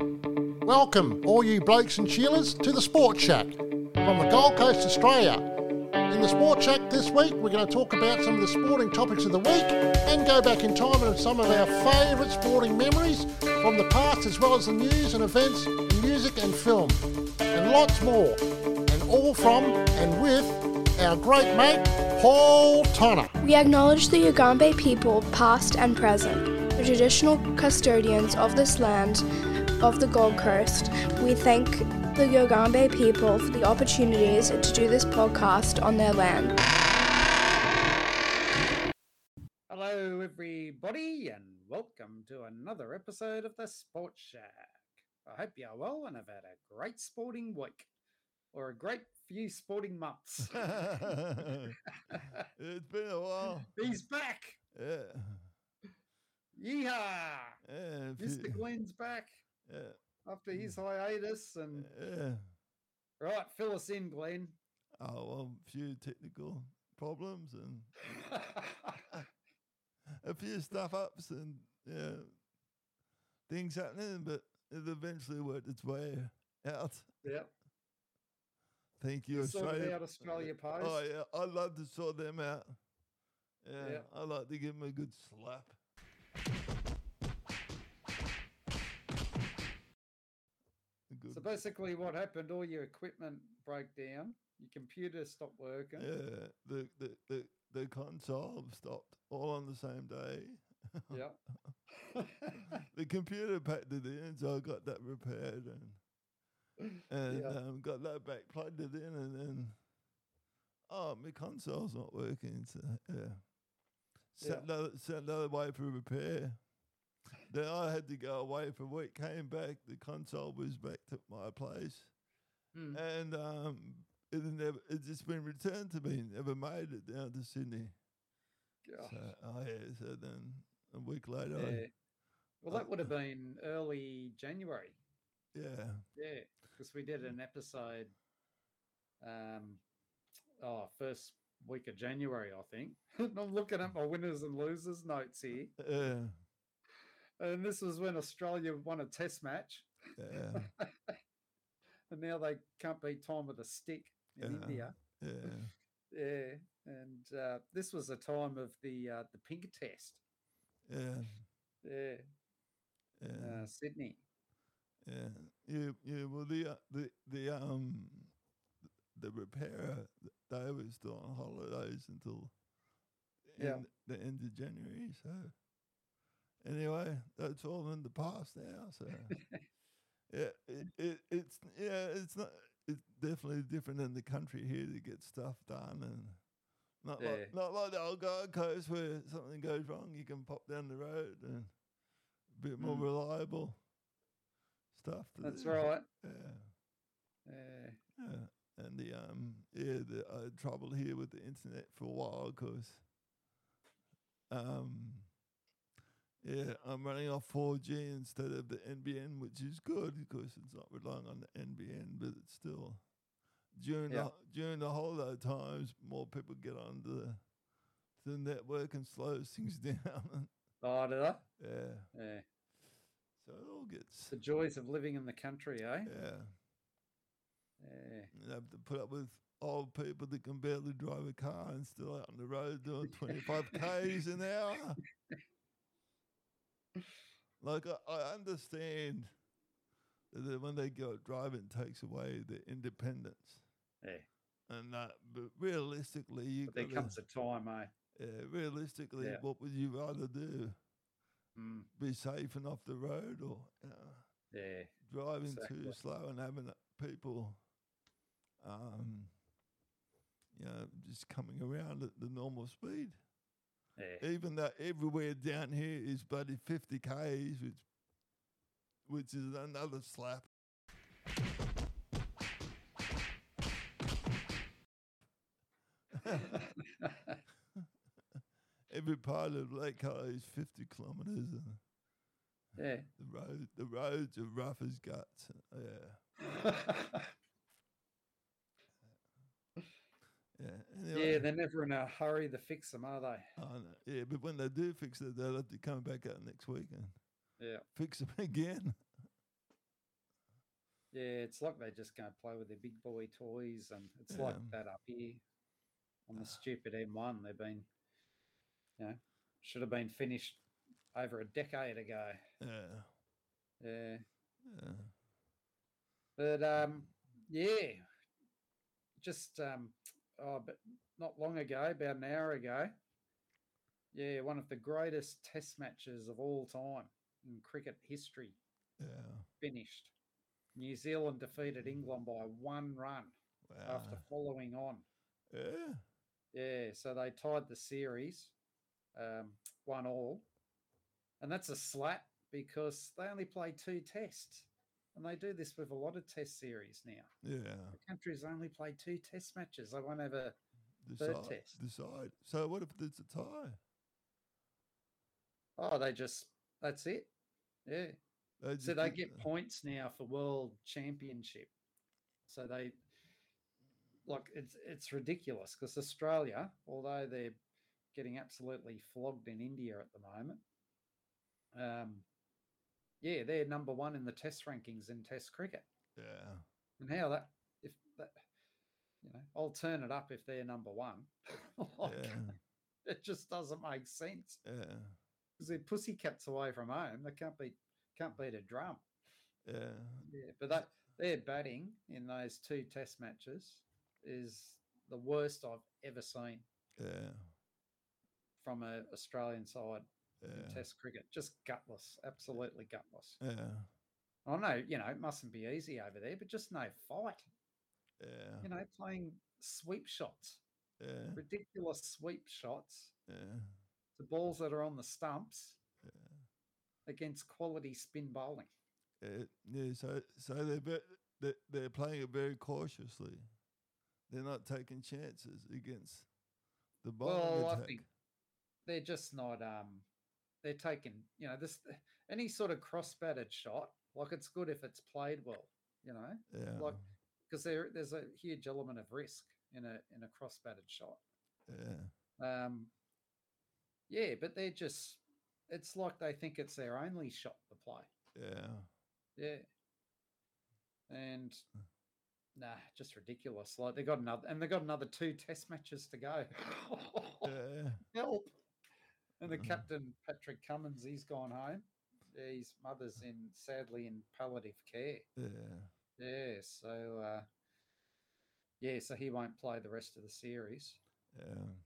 Welcome, all you blokes and cheerleaders, to the Sport Shack from the Gold Coast, Australia. In the Sport Shack this week, we're going to talk about some of the sporting topics of the week and go back in time and some of our favourite sporting memories from the past, as well as the news and events, in music and film, and lots more. And all from and with our great mate, Paul Tonner. We acknowledge the Yugambeh people, past and present, the traditional custodians of this land of the Gold Coast. We thank the Yugambeh people for the opportunities to do this podcast on their land. Hello, everybody, and welcome to another episode of the Sports Shack. I hope you're well and have had a great sporting week or a great few sporting months. it's been a while. He's back. Yeah. Yeehaw! Yeah. Mr. few- Glenn's back Yeah. after his hmm. hiatus. And Yeah. right, fill us in, Glenn. Oh, well, a few technical problems and a few stuff ups and yeah, things happening, but it eventually worked its way out. yep. Thank you, You Australia. out Australia Post. Oh yeah, I love to sort them out. Yeah, Yeah. I like to give them a good slap. Good, So basically, what happened? All your equipment broke down. Your computer stopped working. yeah, the, the the the console stopped all on the same day. Yep. the computer packed it in, so I got that repaired and and Yeah. um, got that back, plugged it in, and then oh, my console's not working. So yeah, sent Yeah. another sent another way for repair. Then I had to go away for a week. Came back, the console was back to my place, Hmm. and um, it never it's just been returned to me. Never made it down to Sydney. Gosh. So, oh yeah, so then a week later, I- Yeah. Well, I- that would have been early January. yeah. Yeah, because we did an episode. Um, oh, first week of January, I think. I'm looking at my winners and losers notes here, Yeah, and this was when Australia won a Test match, yeah, and now they can't beat time with a stick in Yeah. India. yeah, Yeah, and uh, this was a time of the uh, the pink test. yeah, Yeah, yeah, uh, Sydney. yeah, yeah, yeah. Well, the uh, the the um the repairer, th- they were still on holidays until Yeah. end, the end of January. So anyway, that's all in the past now. So yeah, it, it it's yeah, it's not. It's definitely different in the country here to get stuff done and. Not Yeah. like not like the old Gold Coast where something goes wrong, you can pop down the road and a bit more Mm. reliable stuff. To That's do. right. Yeah, Yeah, yeah. And the um yeah, the had trouble here with the internet for a while because um yeah, I'm running off 4G instead of the NBN, which is good because it's not relying on the NBN, but it's still during Yeah. the during the holiday times, more people get on the the network and slows things down. oh, did I? yeah, Yeah, so it all gets the joys of living in the country, eh? yeah. Yeah. You have to put up with old people that can barely drive a car and still out on the road doing 25 k's an hour. Like I, I understand that when they go driving, takes away their independence Yeah. and that. But realistically, you But there gotta- comes a time, eh? yeah, realistically, Yeah. what would you rather do? Mm, Be safe and off the road, or uh, yeah. driving Exactly. too slow and having people, um, you know, just coming around at the normal speed. Yeah. Even though everywhere down here is bloody 50 k's, which which is another slap. Every part of Lake is 50 kilometres. Yeah. the road, the roads are rough as guts. Yeah, yeah. yeah, they're never in a hurry to fix them, are they? I know, yeah, but when they do fix it, they'll have to come back out next week and Yeah. fix them again. Yeah, it's like they're just go play with their big boy toys, and it's like that up here on the stupid M1. They've been, you know, should have been finished over a decade ago. Yeah. Yeah, Yeah. but um, yeah, just um, oh, but not long ago, about an hour ago. Yeah, one of the greatest Test matches of all time in cricket history Yeah. finished. New Zealand defeated England by one run Wow. after following on. Yeah. Yeah, so they tied the series, um, one all, and that's a slap because they only play two tests, and they do this with a lot of test series now. Yeah. The countries only played two test matches. They won't have a Decide. Third test. Decide. So what if it's a tie? oh, they just that's it. Yeah, They so they get points now for world championship. So they like it's it's ridiculous because Australia, although they're getting absolutely flogged in India at the moment, um, yeah, they're number one in the Test rankings in Test cricket. Yeah. And how that if that you know, I'll turn it up if they're number one. Like, Yeah. It just doesn't make sense Yeah. because they're pussycats away from home. They can't beat can't beat a drum. Yeah. Yeah, but that their batting in those two Test matches is the worst I've ever seen Yeah. from a Australian side Yeah. Test cricket. Just gutless, absolutely gutless. Yeah. I know, you know, it mustn't be easy over there, but just no fight. Yeah. You know, playing sweep shots, Yeah. ridiculous sweep shots Yeah. to balls that are on the stumps Yeah. against quality spin bowling. Yeah, yeah, so so they're they're, they're playing it very cautiously. They're not taking chances against the bowling Well, I attack. think they're just not. Um, they're taking, you know, this any sort of cross batted shot. Like it's good if it's played well, you know, yeah, like because there there's a huge element of risk in a in a cross batted shot. yeah, Um, yeah, but they're just. It's like they think it's their only shot to play. yeah, Yeah. And nah, just ridiculous. Like they got another, and they got another two test matches to go. yeah, Help! And the Mhm. captain, Patrick Cummins, he's gone home. His mother's in sadly in palliative care. yeah, Yeah, so uh, yeah, so he won't play the rest of the series.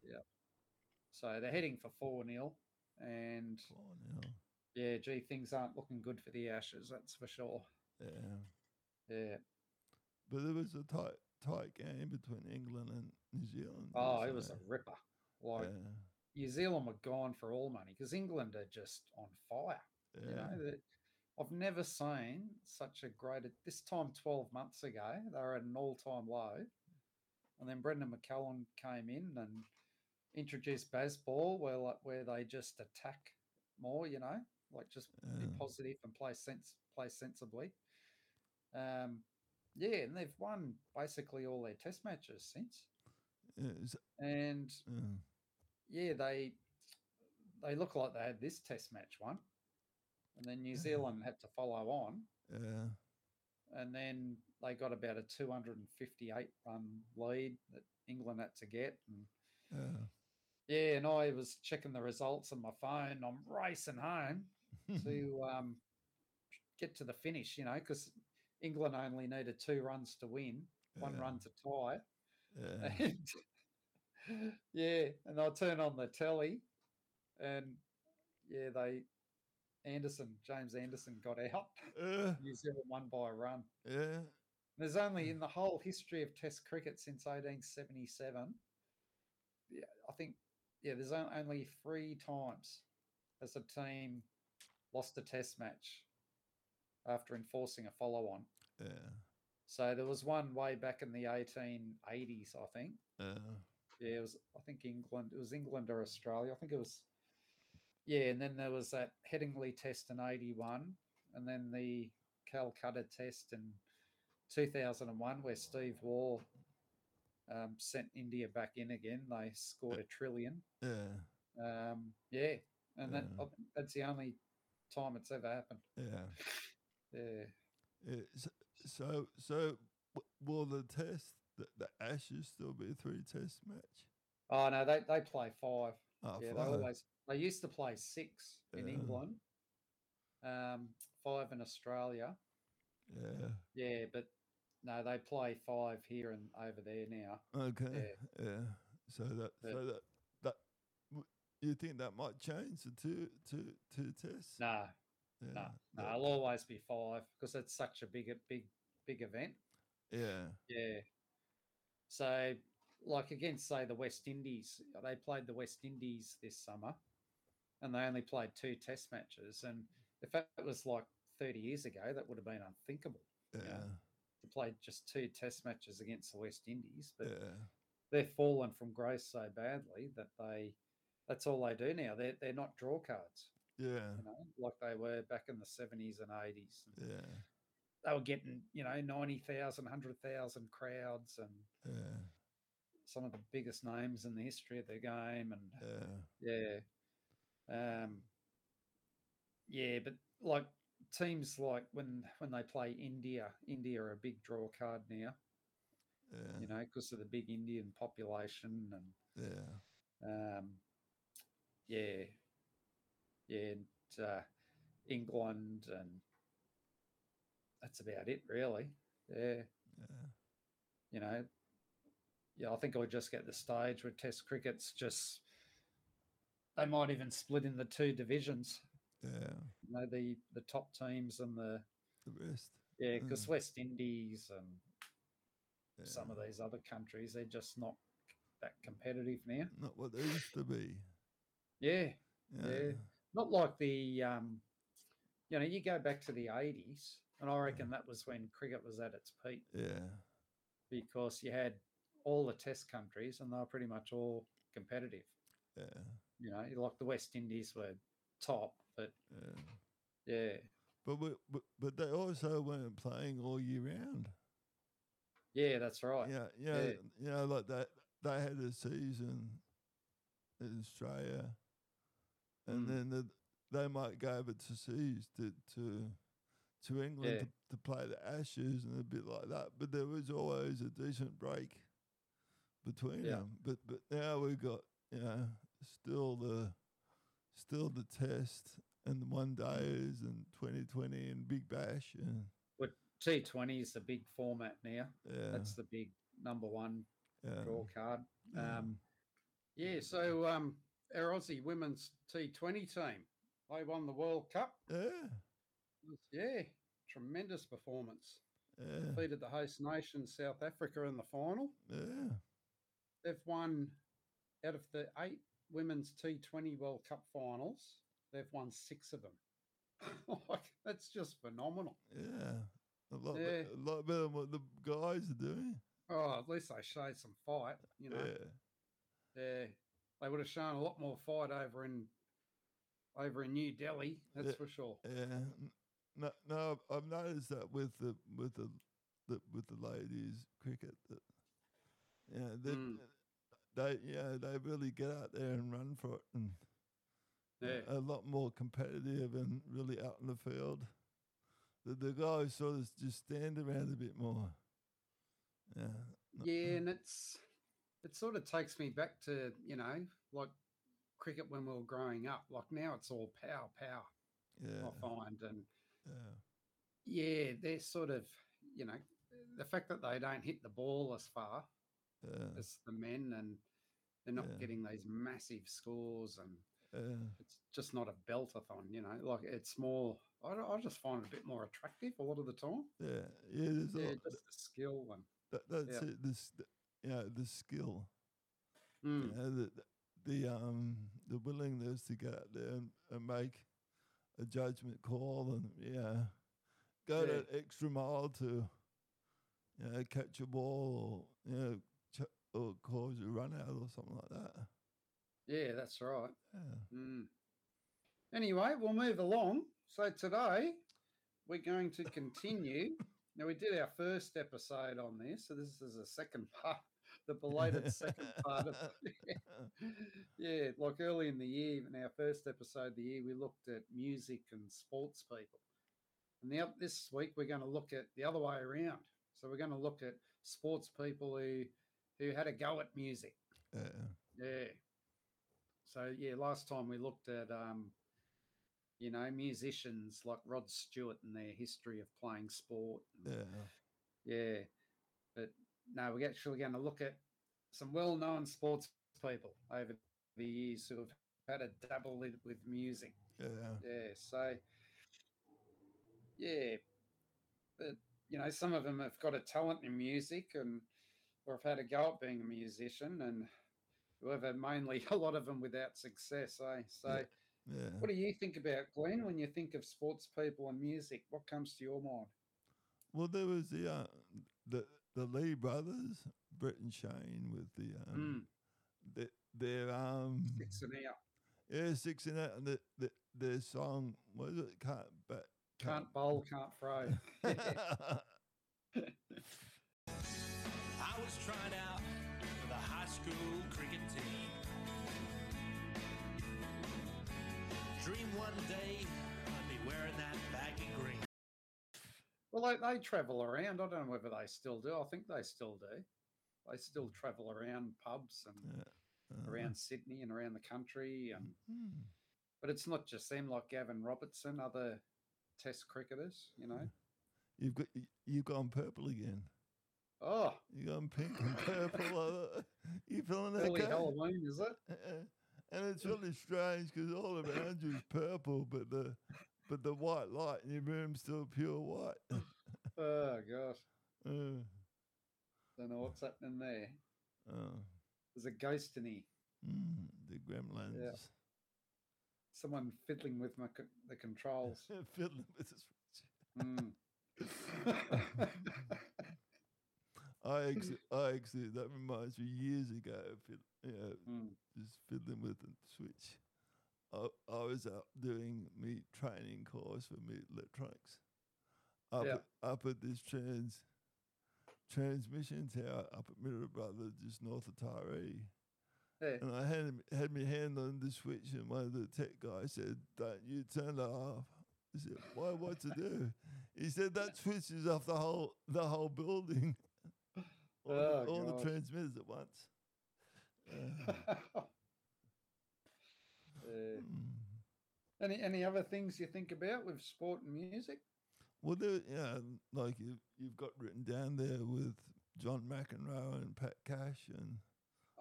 yeah. So they're heading for four 0 and Four nil. yeah, gee, things aren't looking good for the Ashes. That's for sure. Yeah, Yeah. but it was a tight tight game between England and New Zealand. Oh, it was a ripper. Like yeah, New Zealand were gone for all money because England are just on fire. yeah, You know, that I've never seen such a great. At this time, twelve months ago, they were at an all-time low, and then Brendon McCullum came in and introduced Bazball, where like where they just attack more. You know, like just be positive and play sense, play sensibly. Um, yeah, and they've won basically all their Test matches since, yeah, it's- and yeah, yeah, they they look like they had this test match one, and then New Yeah. Zealand had to follow on, yeah, and then they got about a 258 run lead that England had to get, and yeah. yeah, and I was checking the results on my phone. I'm racing home to um, get to the finish, you know, because England only needed two runs to win, one Yeah. run to tie, yeah, and yeah, and I turn on the telly, and yeah, they Anderson, James Anderson got out. yeah, New Zealand won by a run. yeah, There's only hmm. in the whole history of Test cricket since 1877. Yeah, I think yeah, there's only three times as a team lost a Test match after enforcing a follow-on. yeah, So there was one way back in the 1880s, I think. yeah, Yeah, it was. I think England. It was England or Australia. I think it was. Yeah, and then there was that Headingley Test in '81, and then the Calcutta Test in 2001, where Steve Waugh um, sent India back in again. They scored a trillion. yeah, Um, yeah, and that, Yeah. I think that's the only time it's ever happened. yeah. Yeah, Yeah, so, So so the test the, the Ashes still be a three test match? Oh no, they they play five. Oh, yeah, five. they always they used to play six in England, um, five in Australia. Yeah. Yeah, but no, they play five here and over there now. Okay. Yeah. So that But- so that that you think that might change to two two two tests? No, Yeah. no, no, it'll always be five because it's such a big, big, big event. yeah. Yeah. So, like against say the West Indies, they played the West Indies this summer, and they only played two Test matches. And if that was like thirty years ago, that would have been unthinkable Yeah. to play just two Test matches against the West Indies. But Yeah. they've fallen from grace so badly that they that's all they do now. They're they're not draw cards, Yeah. you know, like they were back in the seventies and eighties. Yeah. They were getting, you know, 90,000, 100,000 crowds and Yeah. some of the biggest names in the history of the game and Yeah. yeah. Um yeah, but like teams like when when they play India, India are a big draw card now, Yeah. you know, because of the big Indian population and Yeah. um, yeah, yeah, and, uh, England, and that's about it, really. Yeah, Yeah. you know, yeah, I think I would just get the stage where Test cricket's just they might even split in the two divisions. Yeah. You know, the the top teams and the The rest. yeah, because Mm. West Indies and Yeah. some of these other countries they're just not that competitive now. Not what they used to be. Yeah, Yeah. Yeah. not like the um you know you go back to the 80s and i reckon that was when cricket was at its peak Yeah. because you had all the test countries and they were pretty much all competitive Yeah. you know like the west indies were top but Yeah. yeah But, we, but but they also weren't playing all year round. yeah that's right Yeah, yeah, Yeah. you know, like that. They had a season in Australia, and Mm. then the, they might go over to seas to to to England Yeah. to, to play the Ashes and a bit like that. But there was always a decent break between Yeah. them. But but now we've got you know still the still the test and the one days and twenty twenty and Big Bash and t20 is the big format now yeah that's the big number one yeah draw card yeah. um yeah so um our aussie women's t20 team they won the world cup yeah yeah tremendous performance yeah. defeated the host nation South Africa in the final. Yeah, They've won out of the eight women's T20 World Cup finals, they've won six of them. like, that's just phenomenal. yeah. A lot, Yeah. be- a lot better than what the guys are doing. Oh, at least they showed some fight, you know. Yeah, Yeah. They would have shown a lot more fight over in over in New Delhi, that's Yeah. for sure. yeah. No, no, I've noticed that with the with the, the with the ladies cricket that yeah they Mm. They yeah they really get out there and run for it and Yeah. a lot more competitive and really out in the field. The the guys sort of just stand around a bit more. Yeah. Yeah, and it's it sort of takes me back to you know like cricket when we were growing up. Like now, it's all power, power. Yeah. I find, and Yeah. yeah, they're sort of you know the fact that they don't hit the ball as far Yeah. as the men, and they're not Yeah. getting these massive scores, and Yeah. it's just not a beltathon. You know, like it's more. I, I just find it a bit more attractive a lot of the time. Yeah. Yeah. Yeah, just the skill and that, that's yeah. it. This, yeah, the skill. Mm, you know, the, the um the willingness to get out there and, and make a judgment call and yeah go Yeah. that extra mile to you know catch a ball or you know or cause a run out or something like that yeah, that's right. yeah Mm. Anyway, we'll move along. So today we're going to continue. now we did our first episode on this, so this is the second part, the belated second part of yeah, like early in the year, in our first episode of the year, we looked at music and sports people. And now this week we're going to look at the other way around. So we're going to look at sports people who who had a go at music. Yeah. Yeah. So yeah, last time we looked at um, you know, musicians like Rod Stewart and their history of playing sport. and- Yeah. yeah. But no, we're actually going to look at some well known sports people over the years who have had a dabble with, with music. Yeah. Yeah. So, yeah. But, you know, some of them have got a talent in music and or have had a go at being a musician and whoever mainly a lot of them without success. Eh? So, Yeah. what do you think about Glenn when you think of sports people and music? What comes to your mind? Well, there was the uh, the the Lee brothers, Brett and Shane, with the um, Mm, the, their um, six and out. yeah, six and that, and the, the their song was it can't but Can't bowl, can't throw. was trying out for the high school cricket team. Dream one day I'd be wearing that baggy green. Well, they, they travel around. I don't know whether they still do. I think they still do. They still travel around pubs and Yeah. uh, around Sydney and around the country. And mm, but it's not just them, like Gavin Robertson, other Test cricketers. You know. you've got y- you've gone purple again. Oh, You've gone pink and purple. uh, you feeling early okay? Halloween, is it? Uh, and it's really strange because all around you is purple, but the but the white light in your room's still pure white. Oh gosh, Uh, don't know what's happening there. uh, There's a ghost in here. mm, the gremlins. Someone fiddling with my co- the controls. Fiddling with the switch. Mm. I actually, I actually, that reminds me years ago, know, Mm. just fiddling with the switch. I, I was up doing me training course for me electronics. Up, Yeah. up at this trans transmission tower up at Middle Brother, just north of Taree. Yeah. And I had had my hand on the switch, and one of the tech guys said, "Don't you turn it off." I said, "Why? What to do?" He said, "That switches off the whole the whole building, all, Oh, the, all the transmitters at once." Uh, any any other things you think about with sport and music? Well, there, yeah, like you, you've got written down there with John McEnroe and Pat Cash, and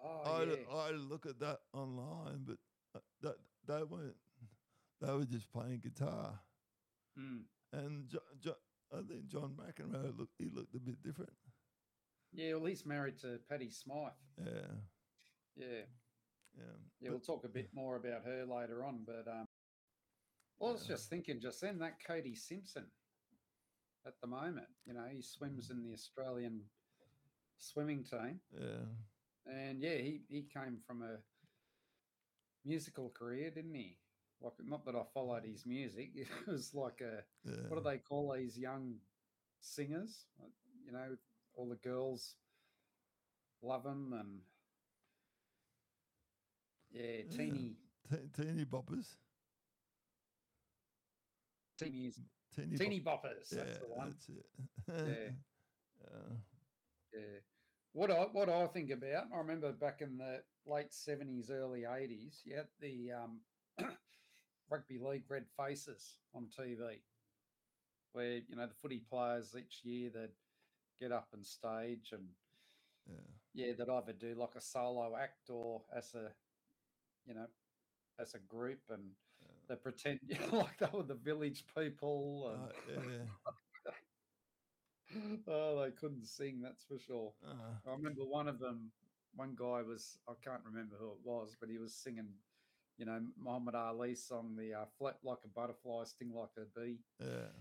Oh I yeah, I look at that online, but uh, that they weren't. They were just playing guitar, Mm. and jo, jo, I think John McEnroe look he looked a bit different. Yeah. Well, he's married to Patty Smyth. Yeah, Yeah, yeah. yeah. We'll talk a bit more about her later on. But um, well, I was just thinking just then that Cody Simpson at the moment. You know, he swims in the Australian swimming team. yeah, And yeah, he, he came from a musical career, didn't he? Like, not that I followed his music. It was like a, yeah. what do they call these young singers? You know, all the girls love him and yeah, Yeah. teeny, teeny boppers, teeny, teeny, teeny bop- boppers. Yeah, That's the one. that's it. Yeah. yeah. Yeah. What I what I think about, I remember back in the late seventies, early eighties, you had the um, rugby league red faces on TV, where you know the footy players each year they'd get up and stage and yeah. yeah, they'd either do like a solo act or as a you know as a group and Yeah. they pretend you know, like they were the village people and Uh, yeah. oh they couldn't sing that's for sure. Uh, I remember one of them, one guy was, I can't remember who it was, but he was singing, you know, Muhammad Ali's song, the uh, Flat Like a Butterfly, Sting Like a Bee. yeah.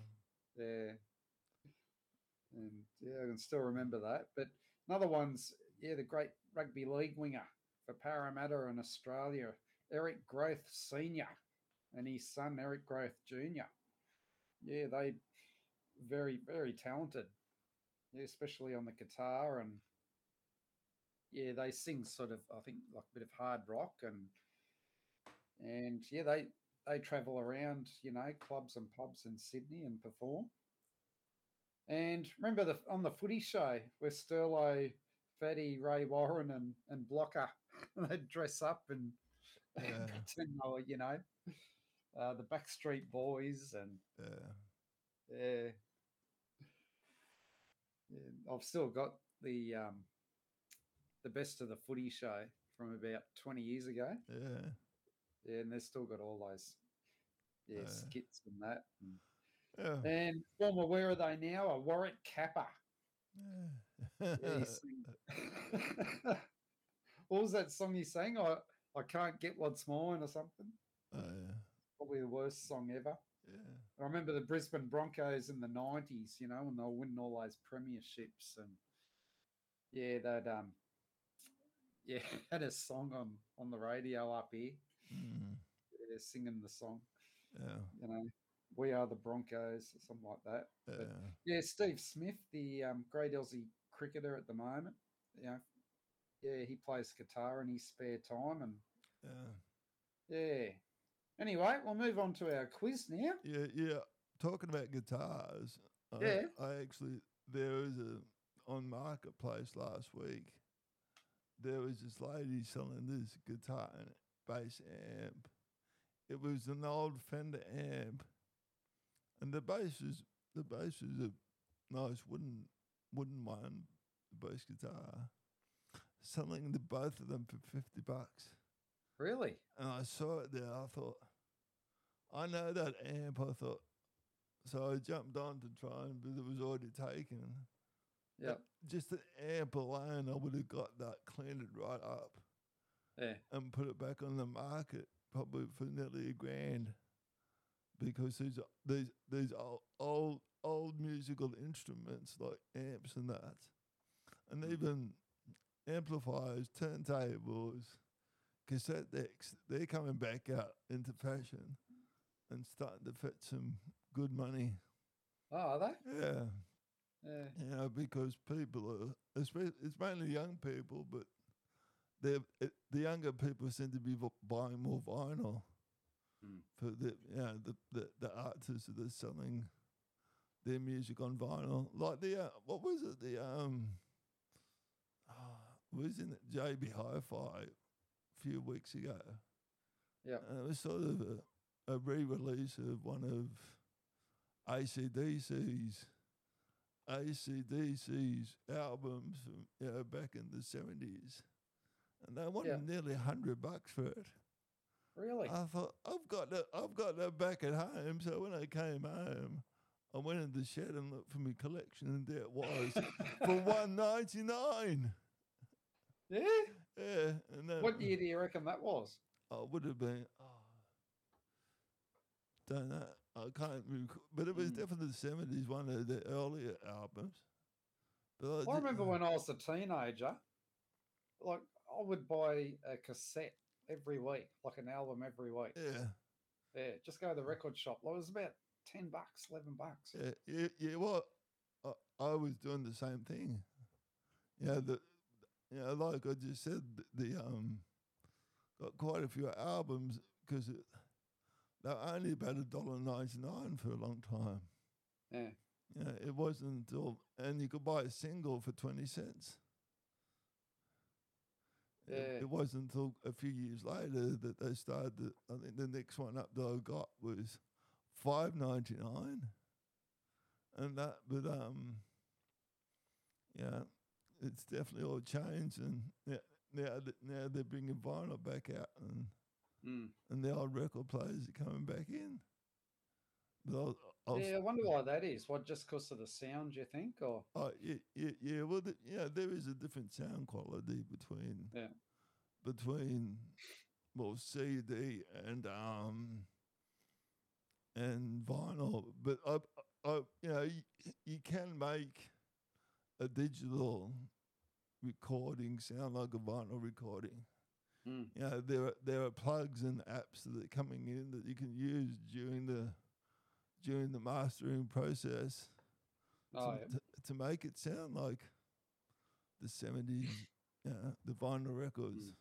Yeah. And yeah, I can still remember that. But another one's, yeah, the great rugby league winger for Parramatta in Australia, Eric Grothe Sr. and his son, Eric Grothe Jr. Yeah, they very, very talented. Yeah, especially on the guitar and yeah, they sing sort of I think like a bit of hard rock and and yeah, they they travel around, you know, clubs and pubs in Sydney and perform. And remember the on the footy show where Sterlo, Fatty, Ray Warren, and and Blocker they'd dress up and, and pretend they were, you know, uh, the Backstreet Boys and Yeah. yeah. yeah. I've still got the um, the best of the footy show from about twenty years ago. Yeah. Yeah, and they've still got all those yeah Yeah. skits and that. And, Yeah. and former where are they now? A Warwick Capper. Yeah. What was that song you sang? I I can't get what's mine or something. Oh, yeah. Probably the worst song ever. Yeah. I remember the Brisbane Broncos in the nineties, you know, when they were winning all those premierships and yeah, they'd um yeah, had a song on on the radio up here. Mm. Yeah, singing the song, Yeah. you know, we are the Broncos or something like that. Yeah. But yeah, Steve Smith, the um, great Aussie cricketer at the moment. You know, yeah, he plays guitar in his spare time, and Yeah. yeah. Anyway, we'll move on to our quiz now. Yeah, yeah. Talking about guitars, I, Yeah. I actually there was a on marketplace last week. There was this lady selling this guitar and bass amp. It was an old Fender amp, and the bass was the bass was a nice wooden wooden one, the bass guitar. Selling the both of them for fifty bucks. Really? And I saw it there. I thought, I know that amp. I thought, so I jumped on to try and, but it was already taken. Yeah. Just the amp alone, I would have got that, cleaned it right up, Yeah. and put it back on the market, probably for nearly a grand, because these these these old old old musical instruments like amps and that, and mm. even amplifiers, turntables, cassette decks, they're coming back out into fashion and starting to fetch some good money. Oh, are they? Yeah. Yeah. You know, because people are, especially, it's mainly young people, but they're, the younger people seem to be buying more vinyl Mm. for the, you know, the, the, the artists that are selling their music on vinyl. Like the, uh, what was it? The, um, oh, was in JB Hi-Fi a few weeks ago. Yeah. And it was sort of a, a re-release of one of ACDC's ACDC's albums from you know, back in the seventies, and they wanted Yeah. nearly hundred bucks for it. Really? I thought I've got that I've got that back at home. So when I came home, I went in the shed and looked for my collection, and there it was for one ninety nine. yeah. Yeah, and then What year do you reckon that was? I would have been. Oh, don't know. I can't recall, but it was Mm. definitely the seventies. One of the earlier albums. But I di- remember when I was a teenager, like I would buy a cassette every week, like an album every week. Yeah, Yeah, just go to the record shop. Like, it was about ten bucks, eleven bucks. yeah, yeah. yeah well, I, I was doing the same thing. Yeah, the, yeah, like I just said, the, the um, got quite a few albums because they were only about a dollar ninety nine for a long time. Yeah. Yeah, it wasn't until, and you could buy a single for 20 cents. It- Yeah. It, wasn't until a few years later that they started. The, I think the next one up that I got was five ninety nine, and that. But um, yeah, it's definitely all changed, and now now, now they're bringing vinyl back out, and Mm. and the old record players are coming back in. But I'll, I'll Yeah, I wonder why that is. What, just because of the sound, you think? Or Oh yeah, yeah, yeah. Well, the, yeah, there is a different sound quality between Yeah. between well CD and um and vinyl, but I, I, you know, you, you can make a digital recording sound like a vinyl recording. Mm. You know, there are there are plugs and apps that are coming in that you can use during the during the mastering process Oh, to, yeah. to, to make it sound like the 70s, yeah, the vinyl records. Mm.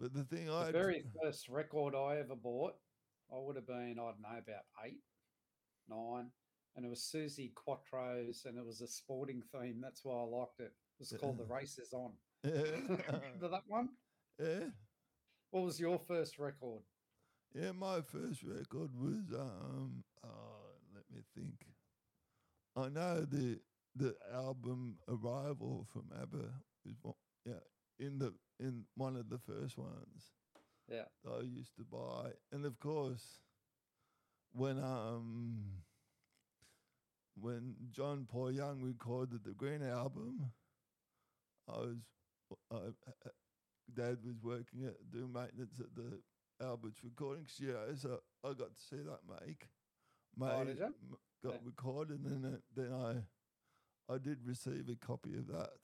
But the thing I the I very first record I ever bought, I would have been, I don't know, about eight, nine. and it was Suzi Quatro's, and it was a sporting theme. That's why I liked it. It was called "The Race Is On." Yeah. Remember that one? yeah. What was your first record? Yeah, my first record was um oh, let me think. I know the the album Arrival from ABBA was one, yeah, in the in one of the first ones Yeah, that I used to buy. And of course when um when John Paul Young recorded the Green album, I was I, uh, Dad was working at doing maintenance at the Albert's recording studio, so I got to see that make. Oh, Made, did ya? got Yeah. recorded, and then, then I I did receive a copy of that.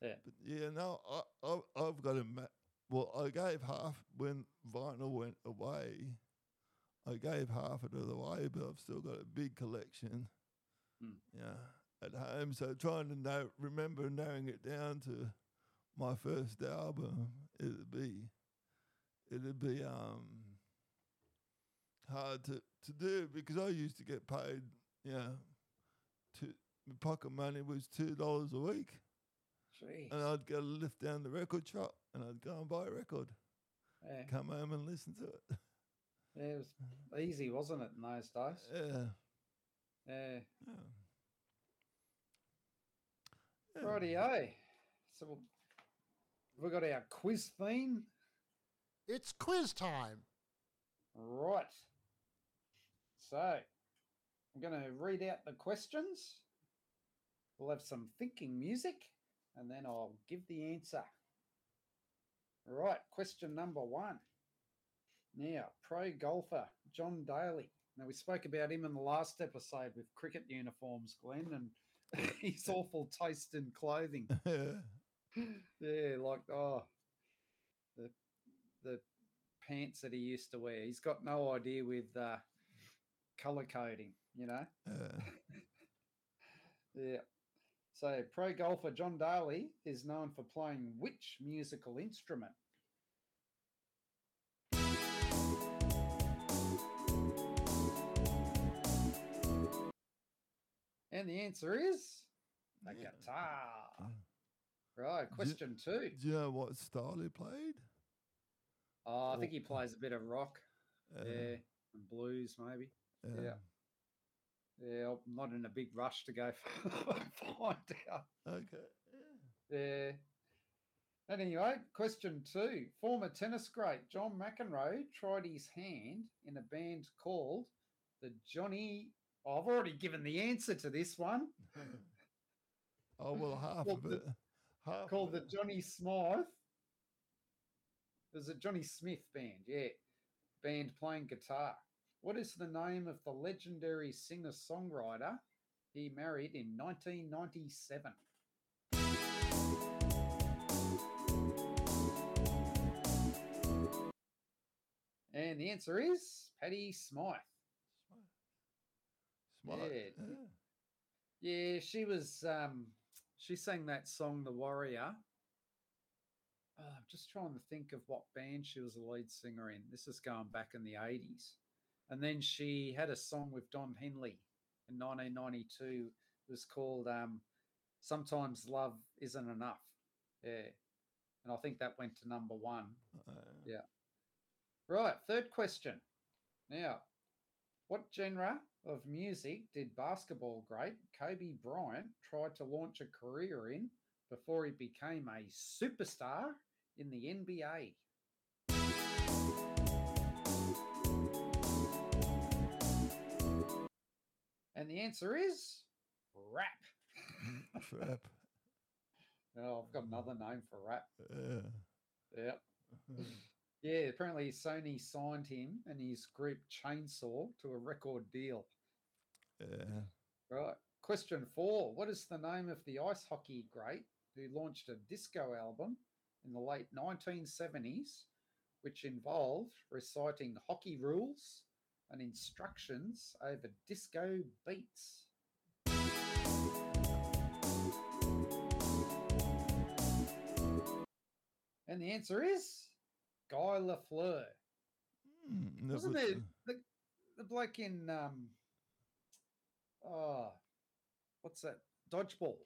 Yeah. But yeah, no, I, I I've got a ma- well, I gave half when vinyl went away. I gave half of it away, but I've still got a big collection. Hmm. Yeah, at home. So trying to know, remember narrowing it down to my first album, it'd be, it'd be um hard to to do because I used to get paid. Yeah, two my pocket money was two dollars a week, Jeez. and I'd go lift down the record shop and I'd go and buy a record, yeah. come home and listen to it. yeah, it was easy, wasn't it, in those days? Yeah. Yeah. yeah. Yeah. Rightio. So we've got our quiz theme. It's quiz time. Right. So I'm going to read out the questions. We'll have some thinking music and then I'll give the answer. Right. Question number one. Now, pro golfer John Daly. Now, we spoke about him in the last episode with cricket uniforms, Glenn, and his awful taste in clothing. yeah. yeah, like oh, the the pants that he used to wear. He's got no idea with uh, color coding, you know. Yeah. Yeah. So, pro golfer John Daly is known for playing which musical instrument? And the answer is a Yeah. guitar. Uh, Right. Question two. Do you know what style he played? Oh, I think he plays a bit of rock, Uh, yeah, and blues maybe. yeah. yeah. Yeah, I'm not in a big rush to go find out. Okay. Yeah. Anyway, question two. Former tennis great John McEnroe tried his hand in a band called the Johnny. Oh, I've already given the answer to this one. oh well, half Well, of it. Half called of the. Johnny Smyth. There's a Johnny Smyth band, yeah. Band playing guitar. What is the name of the legendary singer songwriter he married in 1997? And the answer is Patty Smyth. Smart. Yeah. yeah. Yeah, she was. Um, she sang that song, "The Warrior." Oh, I'm just trying to think of what band she was the lead singer in. This is going back in the '80s, and then she had a song with Don Henley in 1992. It was called um, "Sometimes Love Isn't Enough." Yeah, and I think that went to number one. Uh, Yeah. Right, third question. Now, what genre of music did basketball great Kobe Bryant try to launch a career in before he became a superstar in the NBA? And the answer is rap. Trap. Oh, I've got another name for rap. Yeah. Yep. Yeah, apparently Sony signed him and his group Chainsaw to a record deal. yeah. Right. Question four What is the name of the ice hockey great who launched a disco album in the late 1970s, which involved reciting hockey rules and instructions over disco beats? And the answer is Guy Lafleur. Mm, Wasn't was it the- the, the bloke in um Oh, what's that? Dodgeball.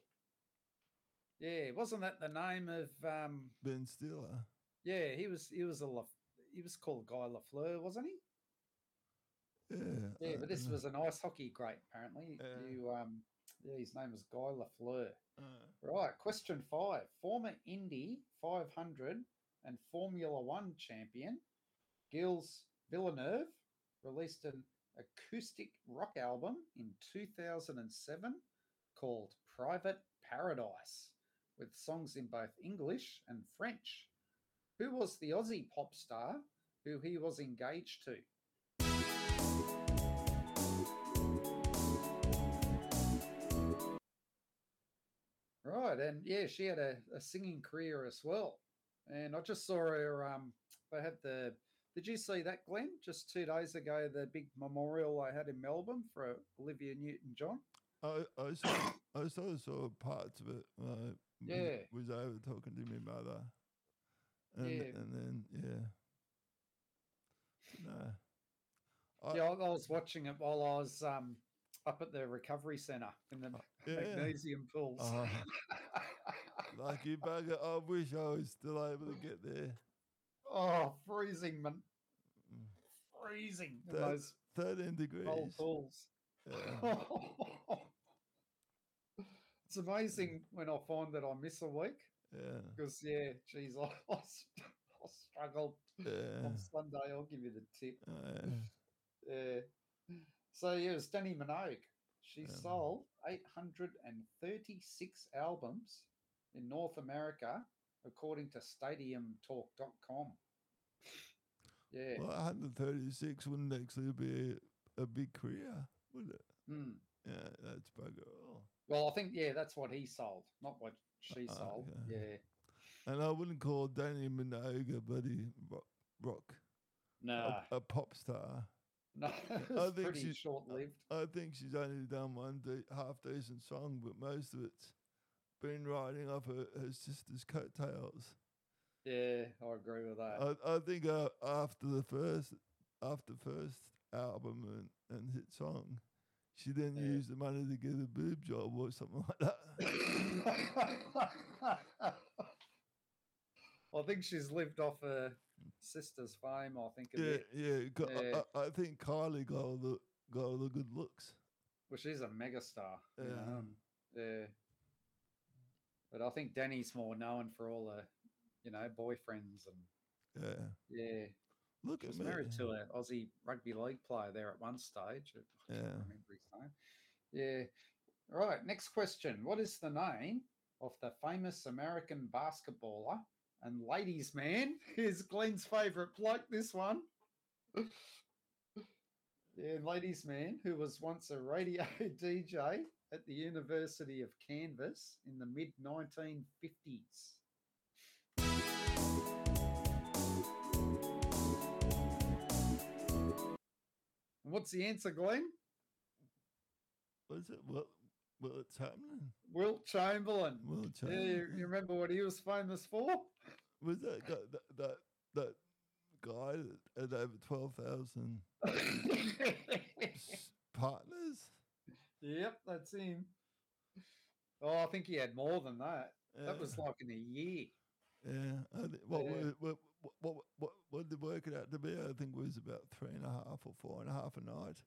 Yeah, wasn't that the name of? um Ben Stiller. Yeah, he was. He was a. La, he was called Guy Lafleur, wasn't he? Yeah. Yeah, but this was an ice hockey great. Apparently, Yeah. you. Um, yeah, his name was Guy Lafleur. Uh, Right, question five. Former Indy 500 and Formula One champion Gilles Villeneuve released an acoustic rock album in 2007 called Private Paradise with songs in both English and French. Who was the Aussie pop star who he was engaged to? Right, and yeah, she had a, a singing career as well. And I just saw her. Um, they had the. Did you see that, Glenn? Just two days ago, the big memorial I had in Melbourne for Olivia Newton-John. I I saw I of saw parts of it. I Yeah. was over talking to my mother, and Yeah. and then yeah, no, I, yeah, I, was watching it while I was um, up at the recovery centre in the yeah. magnesium pools. Uh, lucky bugger. I wish I was still able to get there. oh, freezing, man. Mm. Freezing in That- those Thirteen degrees. cold pools. Yeah. it's amazing when I find that I miss a week yeah, because, yeah, geez, I, I, I struggled yeah. on Sunday. I'll give you the tip. Uh, Yeah. So, yeah, it was Dannii Minogue. She Yeah. sold 836 albums in North America, according to StadiumTalk.com. Yeah. well, 136 wouldn't actually be a, a big career, would it? Mm. Yeah, that's bugger all. Well, I think, yeah, that's what he sold, not what she Ah, sold. okay. Yeah. And I wouldn't call Dannii Minogue a bloody rock, rock No, a, a pop star. no, I think pretty short lived. I think she's only done one de- half decent song, but most of it's been riding off her, her sister's coattails. Yeah, I agree with that. I, I think uh, after the first after first album and, and hit song, she then Yeah. used the money to get a boob job or something like that. I think she's lived off her sister's fame. I think yeah, bit. yeah. I- Yeah. I, I think Kylie got all the got all the good looks. Well, she's a megastar. you know, Yeah. yeah. But I think Dannii's more known for all the, you know, boyfriends and Yeah. yeah. Look at married to an Aussie rugby league player there at one stage. I Yeah. remember his name. Yeah. Right. Next question. What is the name of the famous American basketballer and ladies' man? Here's Glenn's favourite bloke, this one. yeah, ladies' man, who was once a radio DJ at the University of Kansas in the mid 1950s. What's the answer, Glenn? What's it? What? It's happening. Wilt Chamberlain. Well, Yeah, you, you remember what he was famous for? was that guy, that that that guy that had over twelve thousand partners? yep, that's him. Oh, I think he had more than that. That was like in a year. Yeah, I thi- what, Yeah. what, what, what, what, what did it work it out to be? I think it was about three and a half or four and a half a night.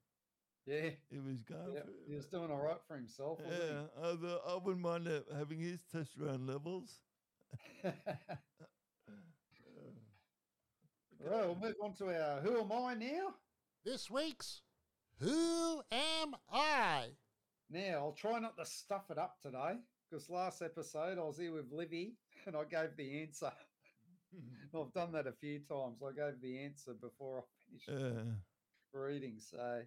Yeah, He was going yep, for he was doing all right for himself. Wasn't Yeah, I, I wouldn't mind having his testosterone levels. he? right, we'll move on to our Who Am I now? This week's Who Am I? Now, I'll try not to stuff it up today because last episode I was here with Livy and I gave the answer. I've done that a few times. I gave the answer before I finished Yeah. reading. So,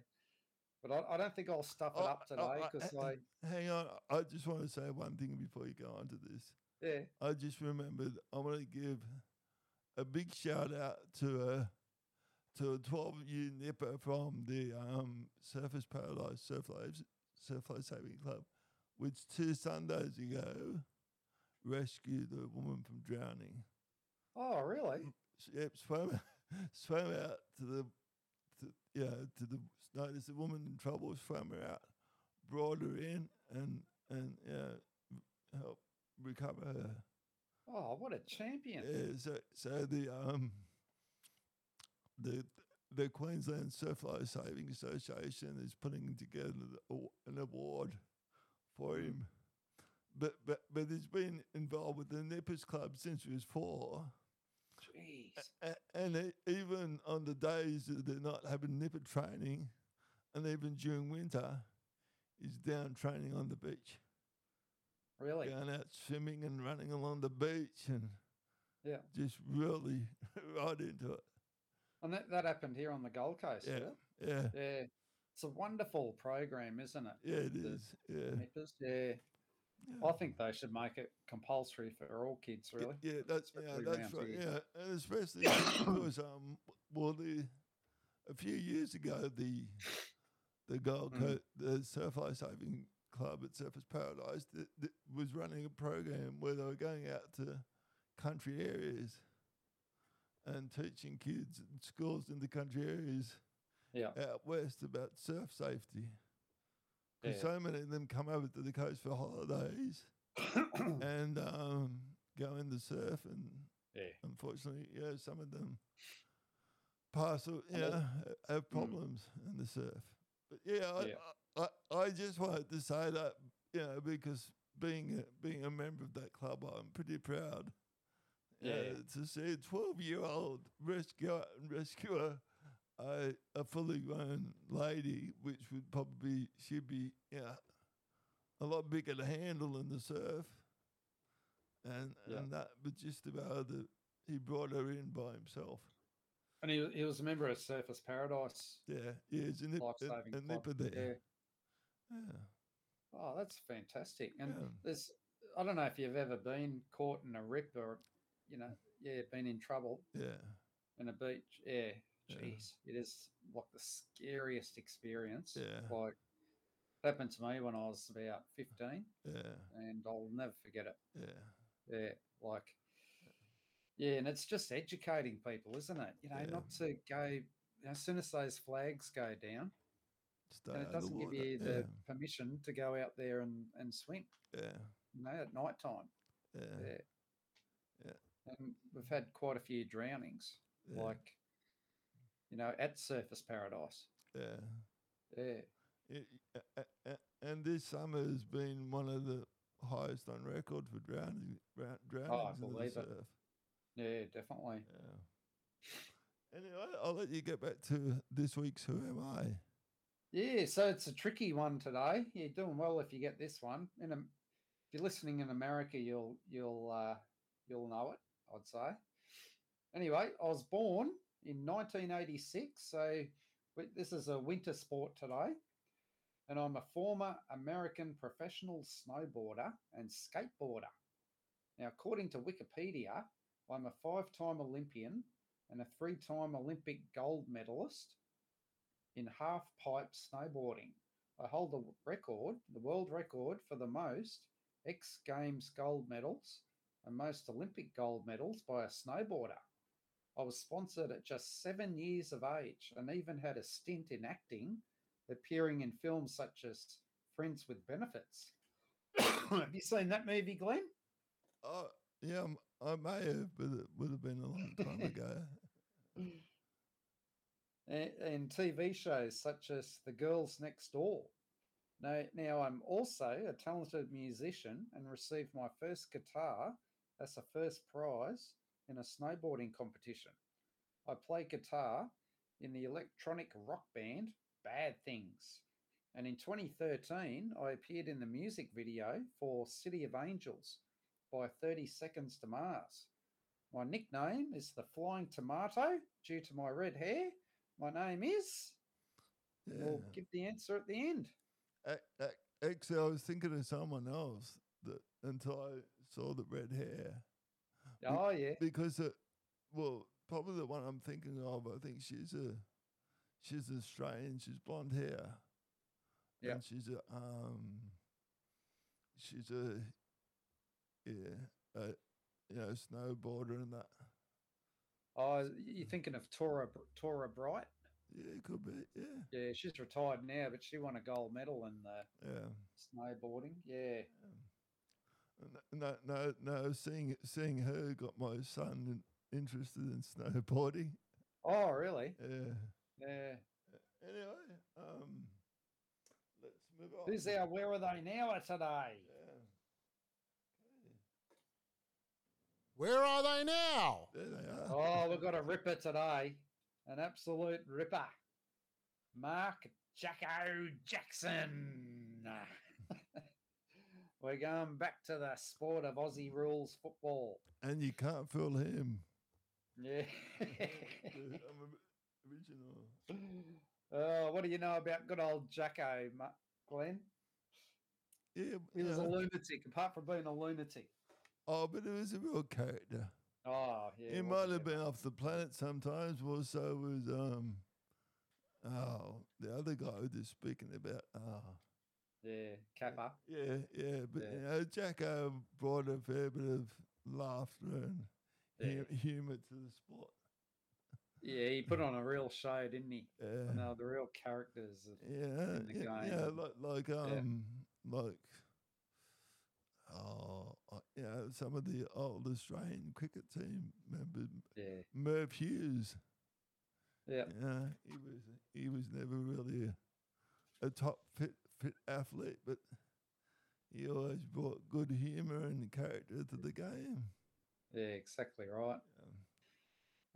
but I, I don't think I'll stuff it Oh, up oh, today uh, because uh, I, Hang on, I just want to say one thing before you go on to this. yeah, I just remembered I want to give a big shout out to a to a 12 year nipper from the um, Surfers Paradise Surf Life, Surf Life Saving Club, which two Sundays ago rescued the woman from drowning. oh really? Yep, swam, swam out to the, to, yeah, to the, noticed a woman in trouble, swam her out, brought her in and and yeah, help recover her. Oh, what a champion! Yeah, so so the um the the Queensland Surf Life Saving Association is putting together the an award for him. But but but he's been involved with the Nippers Club since he was four. Jeez. A- and even on the days that they're not having nipper training, and even during winter, he's down training on the beach, Really? going out swimming and running along the beach, and Yeah. just really right into it. And that, that happened here on the Gold Coast. Yeah, yeah, Yeah. It's a wonderful program, isn't it? yeah. It The- is. Yeah, Nippers. Yeah. Yeah. I think they should make it compulsory for all kids, really. Yeah, that's yeah, that's right. here. Yeah, and especially because um, well, the a few years ago, the the Gold Mm. Coast, the Surf Life Saving Club at Surfers Paradise, th- th- was running a program where they were going out to country areas and teaching kids in schools in the country areas Yeah. out west about surf safety. Because Yeah. so many of them come over to the coast for holidays and um, go in the surf and yeah. unfortunately, yeah, some of them pass, yeah, have problems in the surf. But yeah, I, Yeah. I, I, I just wanted to say that, you know, because being a, being a member of that club, I'm pretty proud. Yeah. uh, to see a 12 year old rescue rescue a, a, a fully grown lady, which would probably she'd be yeah a lot bigger to handle in the surf, and Yeah. and that, but just about the he brought her in by himself. And he, he was a member of Surfers Paradise Yeah, yeah, it's a, nip, a, a nipper there. Yeah. Yeah, Oh, that's fantastic. And Yeah. there's, I don't know if you've ever been caught in a rip or, you know, yeah, been in trouble yeah, in a beach. Yeah. Yeah. Jeez. It is like the scariest experience. Yeah. Like, happened to me when I was about 15 yeah, and I'll never forget it. yeah, Yeah, like, yeah, and it's just educating people, isn't it? You know, Yeah. not to go. As soon as those flags go down, and it doesn't give you the permission to go out there and, and swim. yeah, You know, at night time. yeah, Yeah. yeah, yeah. And we've had quite a few drownings, yeah, like, you know, at Surfers Paradise. yeah. Yeah. It, and this summer has been one of the highest on record for drowning, drowning drownings in the believe it. surf. Yeah, definitely. Yeah. Anyway, I'll let you get back to this week's Who Am I? Yeah, so it's a tricky one today. You're doing well if you get this one. In Am- if you're listening in America, you'll you'll uh, you'll know it. I'd say. Anyway, I was born in 1986, so this is a winter sport today, and I'm a former American professional snowboarder and skateboarder. Now, according to Wikipedia, I'm a five-time Olympian and a three-time Olympic gold medalist in half pipe snowboarding. I hold the record, the world record for the most X Games gold medals and most Olympic gold medals by a snowboarder. I was sponsored at just seven years of age and even had a stint in acting, appearing in films such as Friends with Benefits. have you seen that movie, Glenn? Oh, yeah, I may have, but it would have been a long time ago. and TV shows such as The Girls Next Door. Now, now I'm also a talented musician and received my first guitar as a first prize in a snowboarding competition. I play guitar in the electronic rock band Bad Things. And in 2013, I appeared in the music video for City of Angels by 30 Seconds to Mars. My nickname is the Flying Tomato due to my red hair. My name is. Yeah. We'll give the answer at the end. Actually, I was thinking of someone else that until I saw the red hair. Oh, yeah. Because, uh, well, probably the one I'm thinking of, I think she's a, she's Australian. She's blonde hair. Yeah. And she's a, um, she's a, yeah, a, you know, snowboarder and that. Oh, you're thinking of Torah, Torah Bright? Yeah, it could be. Yeah, Yeah, she's retired now, but she won a gold medal in the yeah. snowboarding. Yeah. No, no, no. Seeing seeing her got my son interested in snowboarding. Oh, really? Yeah. Yeah. Anyway, um, let's move on. Who's our Where Are They Now today? Yeah. Where are they now? There they are. Oh, we've got a ripper today. An absolute ripper. Mark Jacko Jackson. We're going back to the sport of Aussie rules football. And you can't fool him. Yeah. Um, original. oh, what do you know about good old Jacko, Glenn? Yeah, He was a lunatic, apart from being a lunatic. Oh, but he was a real character. Oh, yeah. he might have been off the planet sometimes. Well, so was um, oh, the other guy who they're speaking about. Oh, Yeah, Capper. yeah, yeah. But Yeah. you know, Jacko brought a fair bit of laughter and Yeah. humour to the sport. Yeah, he put on a real show, didn't he? Yeah. No, the real characters. Of, Yeah, in the yeah, game. yeah, like like um like oh uh, you know some of the old Australian cricket team members, yeah, Merv Hughes. yeah, Yeah, he was he was never really a, a top fit fit athlete, but he always brought good humour and character to the game. yeah, exactly right. Um,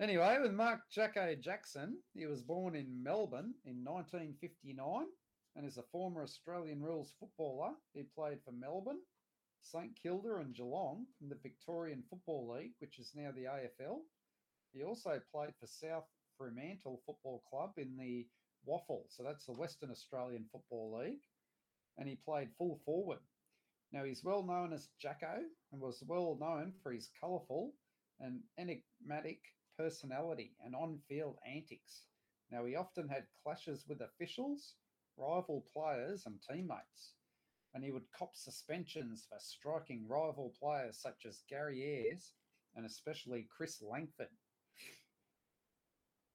Anyway, with Mark Jacko Jackson, he was born in Melbourne in 1959 and is a former Australian rules footballer. He played for Melbourne, St Kilda, and Geelong in the Victorian Football League, which is now the AFL. He also played for South Fremantle Football Club in the WAFL, so that's the Western Australian Football League, and he played full forward. Now he's well known as Jacko and was well known for his colourful and enigmatic personality and on field antics. Now, he often had clashes with officials, rival players, and teammates, and he would cop suspensions for striking rival players such as Gary Ayres and especially Chris Langford.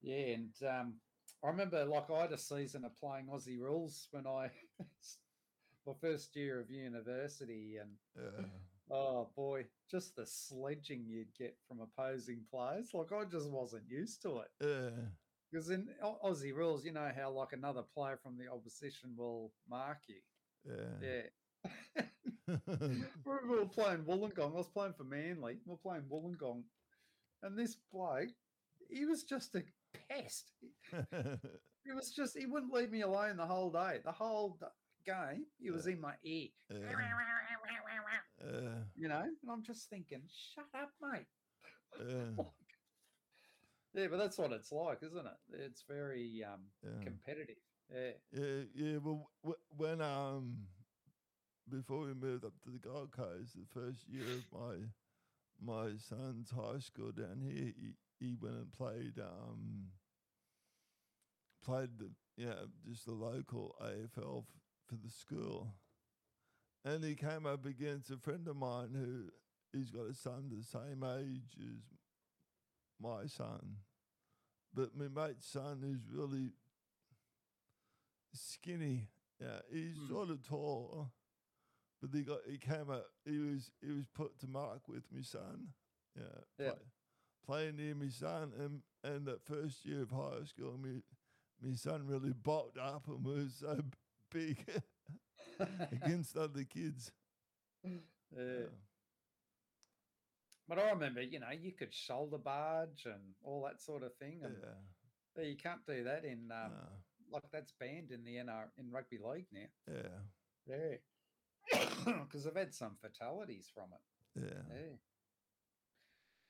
Yeah, and um, I remember like I had a season of playing Aussie rules when I my first year of university, and Oh boy, just the sledging you'd get from opposing players. Like I just wasn't used to it yeah, because in Aussie rules, you know how like another player from the opposition will mark you. yeah. Yeah. we were playing Wollongong. I was playing for Manly. We were playing Wollongong, and this bloke, he was just a pest. He was just he wouldn't leave me alone the whole day. The whole game, he was in my ear. yeah, yeah, You know, and I'm just thinking, shut up, mate. yeah, Yeah, but that's what it's like, isn't it? It's very um, yeah. competitive. Yeah. Yeah, yeah. Well, when um, before we moved up to the Gold Coast, the first year of my my son's high school down here, he, he went and played um played the yeah just the local AFL for the school, and he came up against a friend of mine who he's got a son the same age as my son, but my mate's son is really skinny. Yeah, he's Hmm. sort of tall, but he got he came up. He was he was put to mark with my son. Yeah, Yeah. play- playing near my son, and and that first year of high school, me my son really bulked up and was so big against other kids. Yeah. Yeah. But I remember, you know, you could shoulder barge and all that sort of thing, and Yeah, you can't do that in um, no, like that's banned in the NR in rugby league now. yeah, Yeah, because I've had some fatalities from it. yeah, Yeah.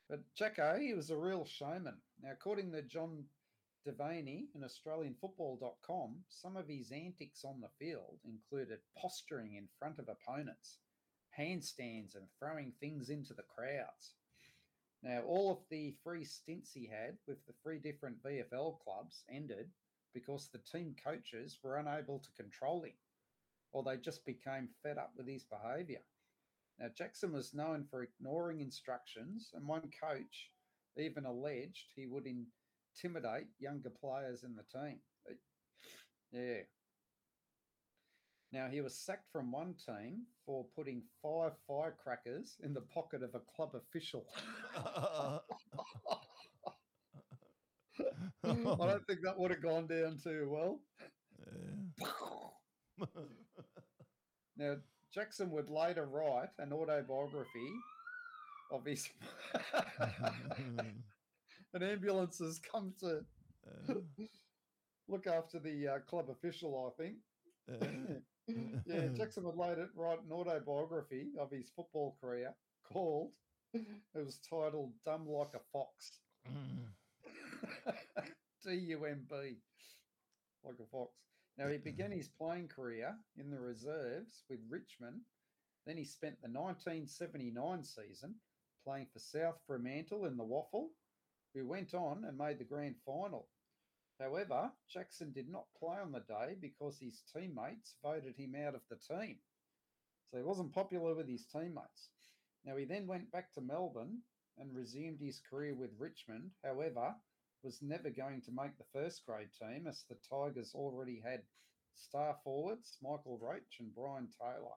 But Jacko, he was a real showman. Now, according to John Devaney in AustralianFootball.com, some of his antics on the field included posturing in front of opponents, handstands, and throwing things into the crowds. Now, all of the three stints he had with the three different VFL clubs ended because the team coaches were unable to control him, or they just became fed up with his behaviour. Now, Jackson was known for ignoring instructions, and one coach even alleged he would in, intimidate younger players in the team. Yeah. Now he was sacked from one team for putting five firecrackers in the pocket of a club official. I don't think that would have gone down too well. Yeah. Now, Jackson would later write an autobiography of his. an ambulance has come to Yeah. Uh. look after the uh, club official, I think. Uh. Yeah. yeah, Jackson would later write an autobiography of his football career called, it was titled Dumb Like a Fox. Mm. D U M B, like a fox. Now, he began his playing career in the reserves with Richmond. Then he spent the 1979 season playing for South Fremantle in the WAFL, who went on and made the grand final. However, Jackson did not play on the day because his teammates voted him out of the team. So he wasn't popular with his teammates. Now, he then went back to Melbourne and resumed his career with Richmond. However, was never going to make the first grade team as the Tigers already had star forwards Michael Roach and Brian Taylor.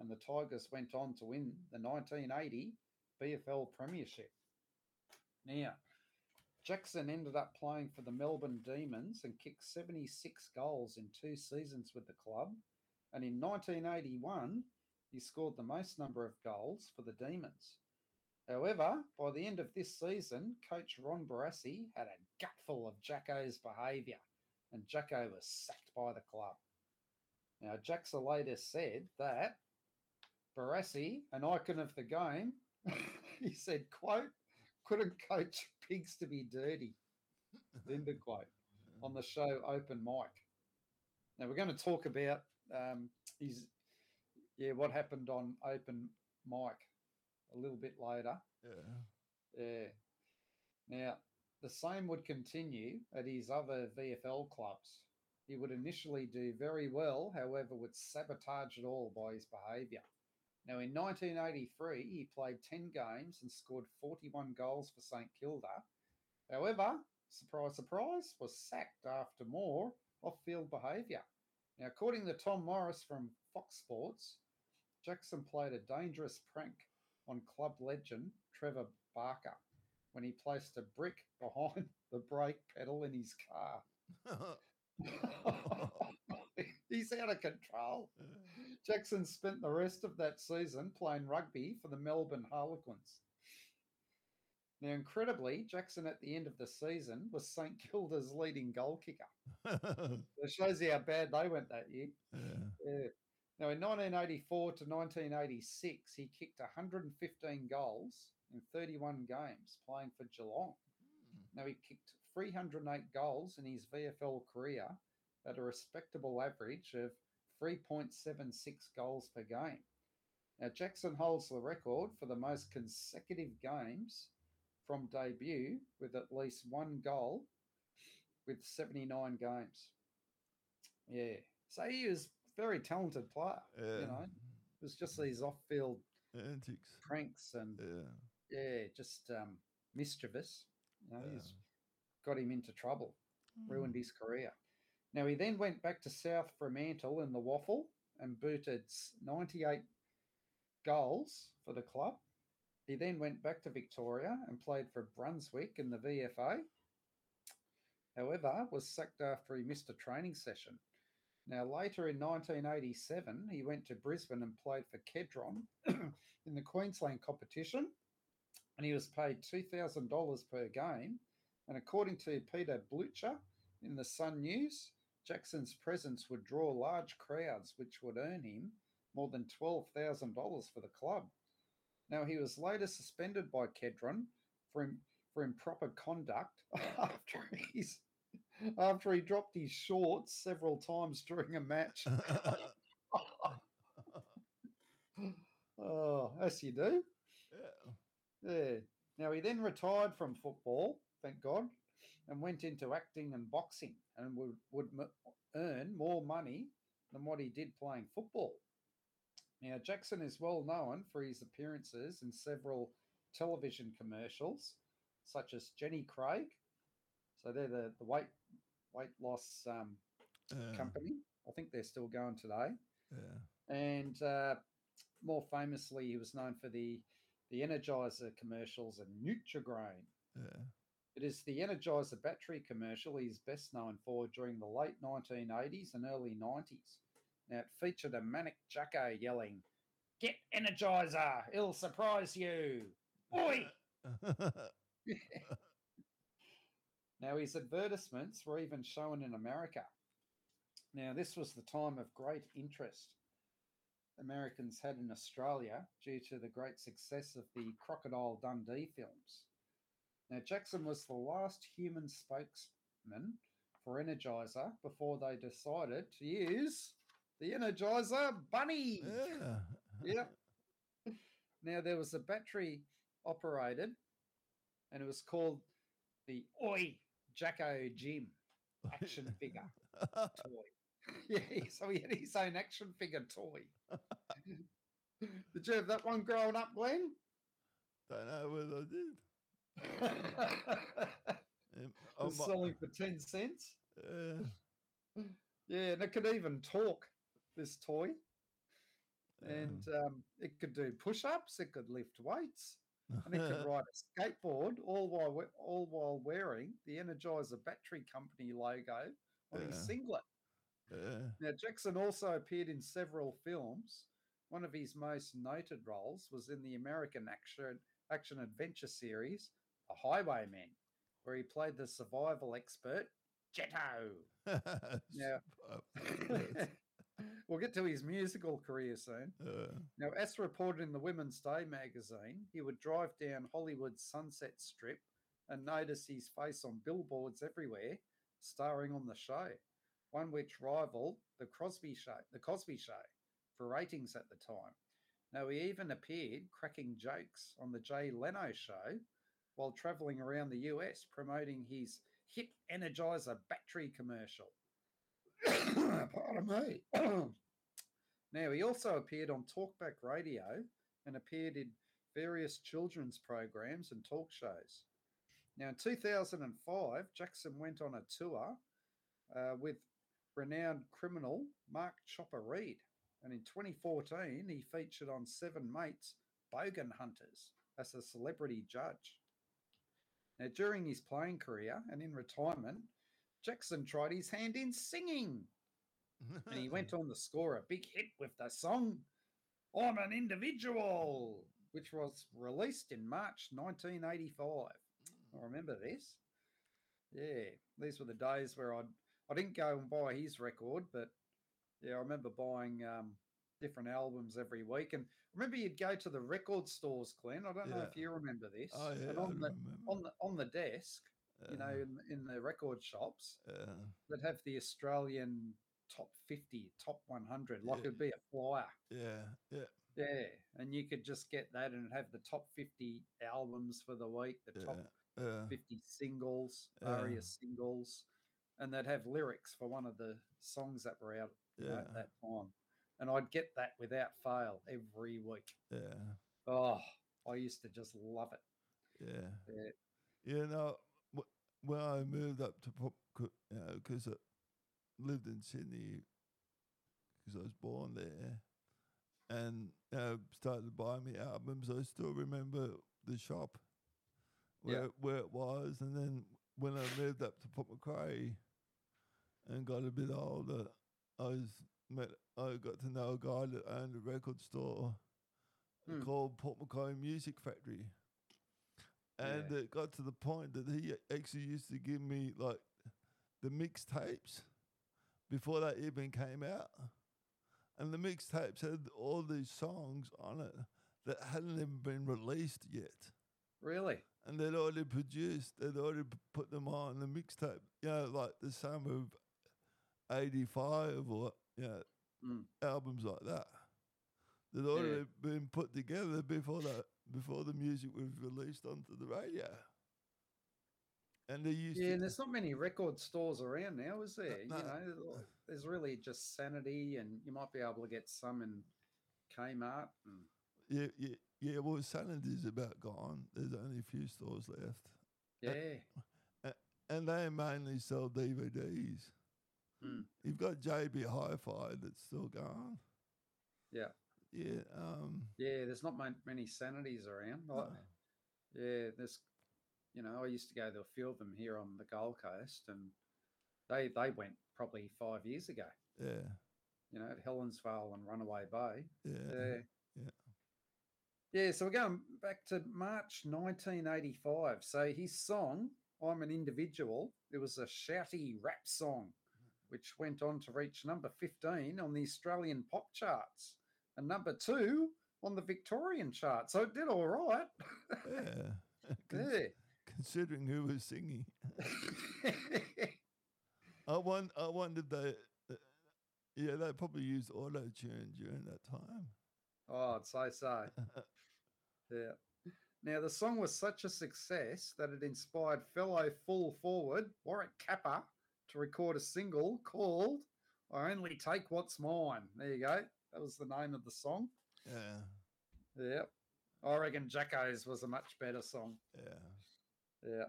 And the Tigers went on to win the 1980 VFL Premiership. Now, Jackson ended up playing for the Melbourne Demons and kicked 76 goals in two seasons with the club. And in 1981, he scored the most number of goals for the Demons. However, by the end of this season, coach Ron Barassi had a gutful of Jacko's behaviour, and Jacko was sacked by the club. Now, Jackson later said that Barassi, an icon of the game, he said, quote, couldn't coach pigs to be dirty, end of quote, on the show Open Mic. Now, we're going to talk about um, his, yeah, what happened on Open Mic a little bit later. Yeah. Yeah. Now, the same would continue at his other VFL clubs. He would initially do very well, however, would sabotage it all by his behaviour. Now, in 1983, he played 10 games and scored 41 goals for St Kilda. However, surprise, surprise, was sacked after more off field behaviour. Now, according to Tom Morris from Fox Sports, Jackson played a dangerous prank on club legend Trevor Barker when he placed a brick behind the brake pedal in his car. He's out of control. Jackson spent the rest of that season playing rugby for the Melbourne Harlequins. Now, incredibly, Jackson at the end of the season was St Kilda's leading goal kicker. It shows you how bad they went that year. yeah. Yeah. Now, in 1984 to 1986, he kicked 115 goals in 31 games playing for Geelong. Hmm. Now, he kicked 308 goals in his VFL career at a respectable average of 3.76 goals per game. Now, Jackson holds the record for the most consecutive games from debut with at least one goal with 79 games. Yeah. So he was a very talented player. Yeah. You know, it was just these off field Antics. pranks and Yeah. yeah, just um, mischievous. You know, Yeah. he's got him into trouble, ruined his career. Now he then went back to South Fremantle in the WAFL and booted 98 goals for the club. He then went back to Victoria and played for Brunswick in the VFA. However, was sacked after he missed a training session. Now, later in 1987, he went to Brisbane and played for Kedron in the Queensland competition, and he was paid $2,000 per game. And according to Peter Blucher in the Sun News, Jackson's presence would draw large crowds, which would earn him more than $12,000 for the club. Now, he was later suspended by Kedron for, for improper conduct after he's after he dropped his shorts several times during a match. oh, as you do. yeah. Yeah. Now he then retired from football, thank God, and went into acting and boxing, and would would m- earn more money than what he did playing football. Now Jackson is well known for his appearances in several television commercials, such as Jenny Craig, So they're the, the weight weight loss um, Yeah. company. I think they're still going today. Yeah. And uh, more famously, he was known for the the Energizer commercials and Nutrigrain. Yeah. It is the Energizer battery commercial he's best known for during the late 1980s and early 90s. Now, it featured a manic jacko yelling, Get Energizer! It'll surprise you! Oi! now, his advertisements were even shown in America. Now, this was the time of great interest Americans had in Australia due to the great success of the Crocodile Dundee films. Now, Jackson was the last human spokesman for Energizer before they decided to use the Energizer Bunny. yeah. Yep. Now, there was a battery operated, and it was called the Oi Jacko Jim action figure toy. yeah, so he had his own action figure toy. Did you have that one growing up, Glenn? Don't know whether I did. Um, was selling for 10 cents. yeah. Yeah, and it could even talk, this toy. And um, um, it could do push ups, it could lift weights, and it could ride a skateboard all while, all while wearing the Energizer Battery Company logo on his singlet. yeah. Now, Jackson also appeared in several films. One of his most noted roles was in the American action, action adventure series, The Highwaymen, where he played the survival expert, Jetto. Yeah. We'll get to his musical career soon. Uh, Now, as reported in the Women's Day magazine, he would drive down Hollywood's Sunset Strip and notice his face on billboards everywhere, starring on the show, one which rivaled the Crosby Show, the Cosby Show, for ratings at the time. Now, he even appeared cracking jokes on the Jay Leno Show while traveling around the US promoting his hip Energizer battery commercial. Pardon me. now, he also appeared on Talkback Radio and appeared in various children's programs and talk shows. Now, in 2005, Jackson went on a tour uh, with renowned criminal Mark Chopper Read. And in 2014, he featured on Seven Mates Bogan Hunters as a celebrity judge. Now, during his playing career and in retirement, Jackson tried his hand in singing and he went on to score a big hit with the song I'm an Individual, which was released in March 1985. I remember this. Yeah, these were the days where I'd, I didn't go and buy his record, but yeah, I remember buying um, different albums every week. And remember, you'd go to the record stores, Glenn. I don't know if you remember this. Oh yeah, and on the remember. on the on the desk, you know, in, in the record shops, uh, that have the Australian top 50, top 100, like Yeah. it'd be a flyer. yeah, yeah, Yeah. And you could just get that and have the top 50 albums for the week, the top yeah, yeah. 50 singles, Yeah. aria singles, and they'd have lyrics for one of the songs that were out Yeah. at that time. And I'd get that without fail every week. Yeah, Oh, I used to just love it. yeah. Yeah. You know, when I moved up to Pop, you uh, know, because I lived in Sydney, because I was born there, and you know, started buying me albums. I still remember the shop where Yeah. it- where it was, and then when I moved up to Port Macquarie and got a bit older, I was met. I got to know a guy that owned a record store Hmm. called Port Macquarie Music Factory. And Yeah. it got to the point that he actually used to give me like the mixtapes before they even came out. And the mixtapes had all these songs on it that hadn't even been released yet. Really? And they'd already produced, they'd already put them on the mixtape, you know, like the summer of 85 or, you know, Mm. albums like that. They'd already been put together before that, before the music was released onto the radio. And they used Yeah, to and there's not many record stores around now, is there? You know, there's really just Sanity, and you might be able to get some in Kmart. And, Yeah, yeah, yeah. Well, Sanity's about gone. There's only a few stores left. yeah, and they mainly sell DVDs. Mm. You've got JB Hi-Fi that's still going. Yeah. Yeah. Um, Yeah, there's not many sanities around. No. Yeah, there's, you know, I used to go to a few of them here on the Gold Coast, and they they went probably five years ago. yeah. You know, at Helensvale and Runaway Bay. Yeah. Yeah. yeah. Yeah, so we're going back to March 1985. So his song, I'm an Individual, it was a shouty rap song, which went on to reach number 15 on the Australian pop charts and number two on the Victorian chart. So it did all right. Yeah. Yeah. Considering who was singing, I won. I wondered they. Uh, yeah, they probably used auto tune during that time. oh, I'd say so. Yeah. Now, the song was such a success that it inspired fellow full forward Warwick Capper to record a single called I Only Take What's Mine. There you go. That was the name of the song. Yeah. Yeah. I reckon Jacko's was a much better song. Yeah. Yeah.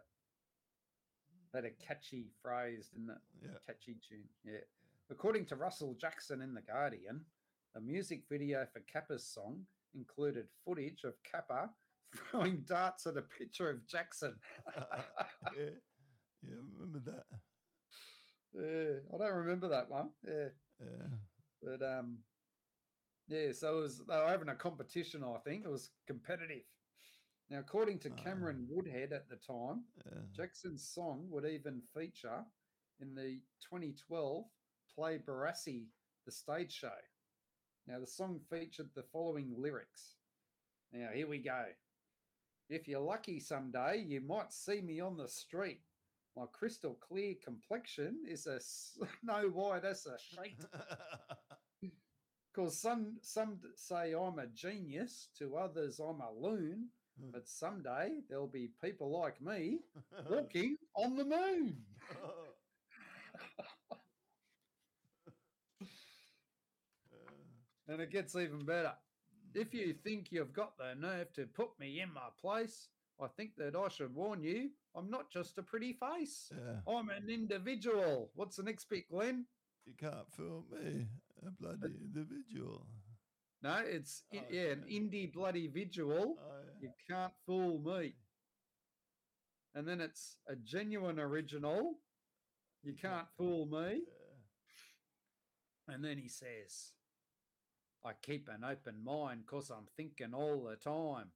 Had a catchy phrase, didn't it? Yeah. Catchy tune. Yeah. According to Russell Jackson in The Guardian, the music video for Capper's song included footage of Kappa throwing darts at a picture of Jackson. yeah. Yeah. Remember that? Yeah, I don't remember that one. Yeah. Yeah. But um yeah, so it was they were having a competition, I think. It was competitive. Now, according to Ah. Cameron Woodhead at the time, Yeah. Jackson's song would even feature in the 2012 Play Barassi, the stage show. Now, the song featured the following lyrics. Now, here we go. If you're lucky someday, you might see me on the street. My crystal clear complexion is a snow white as a sheet. Because some some say I'm a genius, to others I'm a loon, hmm. but someday there'll be people like me walking on the moon. And it gets even better. If you hmm. think you've got the nerve to put me in my place, I think that I should warn you I'm not just a pretty face. yeah. I'm an individual. What's the next bit, Glenn? You can't fool me, a bloody individual. No, it's Oh, yeah, an indie bloody visual. Oh, You can't fool me. And then it's a genuine original. You can't fool me. yeah. And then he says, I keep an open mind because I'm thinking all the time.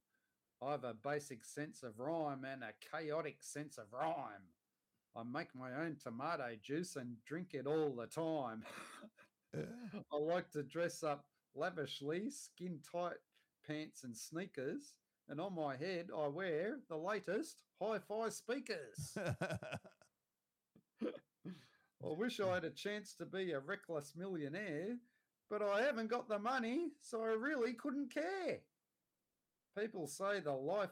I have a basic sense of rhyme and a chaotic sense of rhyme. I make my own tomato juice and drink it all the time. I like to dress up lavishly, skin tight pants and sneakers. And on my head, I wear the latest hi fi speakers. I wish I had a chance to be a reckless millionaire, but I haven't got the money, so I really couldn't care. People say the life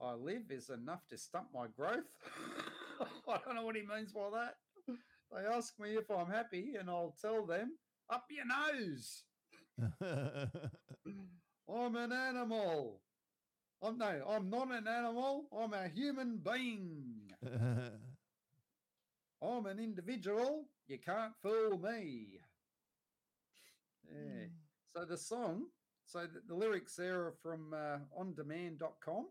I live is enough to stump my growth. I don't know what he means by that. They ask me if I'm happy, and I'll tell them, up your nose. I'm an animal. I'm no, I'm not an animal. I'm a human being. I'm an individual. You can't fool me. Yeah. Hmm. So the song, so the, the lyrics there are from uh, ondemand.com.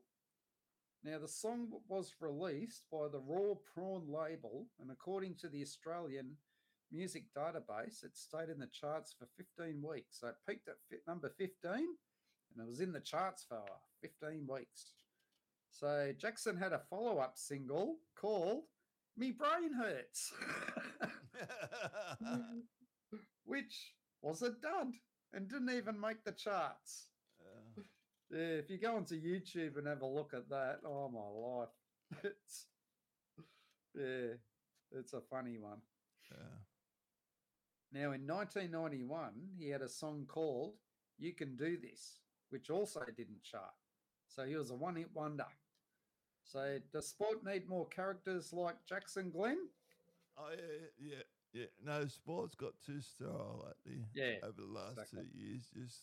Now, the song was released by the Raw Prawn label, and according to the Australian Music Database, it stayed in the charts for 15 weeks. So it peaked at number 15, and it was in the charts for 15 weeks. So Jackson had a follow up single called Me Brain Hurts. which was a dud and didn't even make the charts. Uh. Yeah, if you go onto YouTube and have a look at that, oh my life, it's yeah, it's a funny one. yeah. Now, in 1991, he had a song called "You Can Do This," which also didn't chart. So he was a one-hit wonder. So, does sport need more characters like Jackson Glenn? Oh yeah, yeah, yeah. No, sports got too sterile lately. Yeah, over the last exactly. two years, just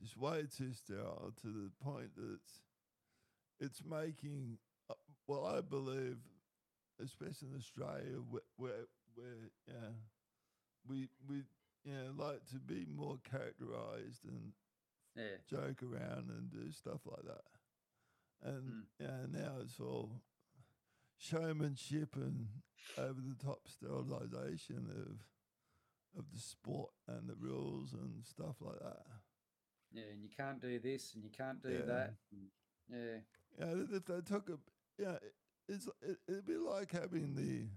just way too sterile to the point that it's it's making. Uh, well, I believe especially in Australia, where where, where yeah, we we you know, like to be more characterized and Yeah. joke around and do stuff like that. And Mm. yeah, now it's all showmanship and over the top sterilization of of the sport and the rules and stuff like that. Yeah, and you can't do this and you can't do Yeah. that. and- yeah. Yeah, if they took a yeah, it- it's it, it'd be like having the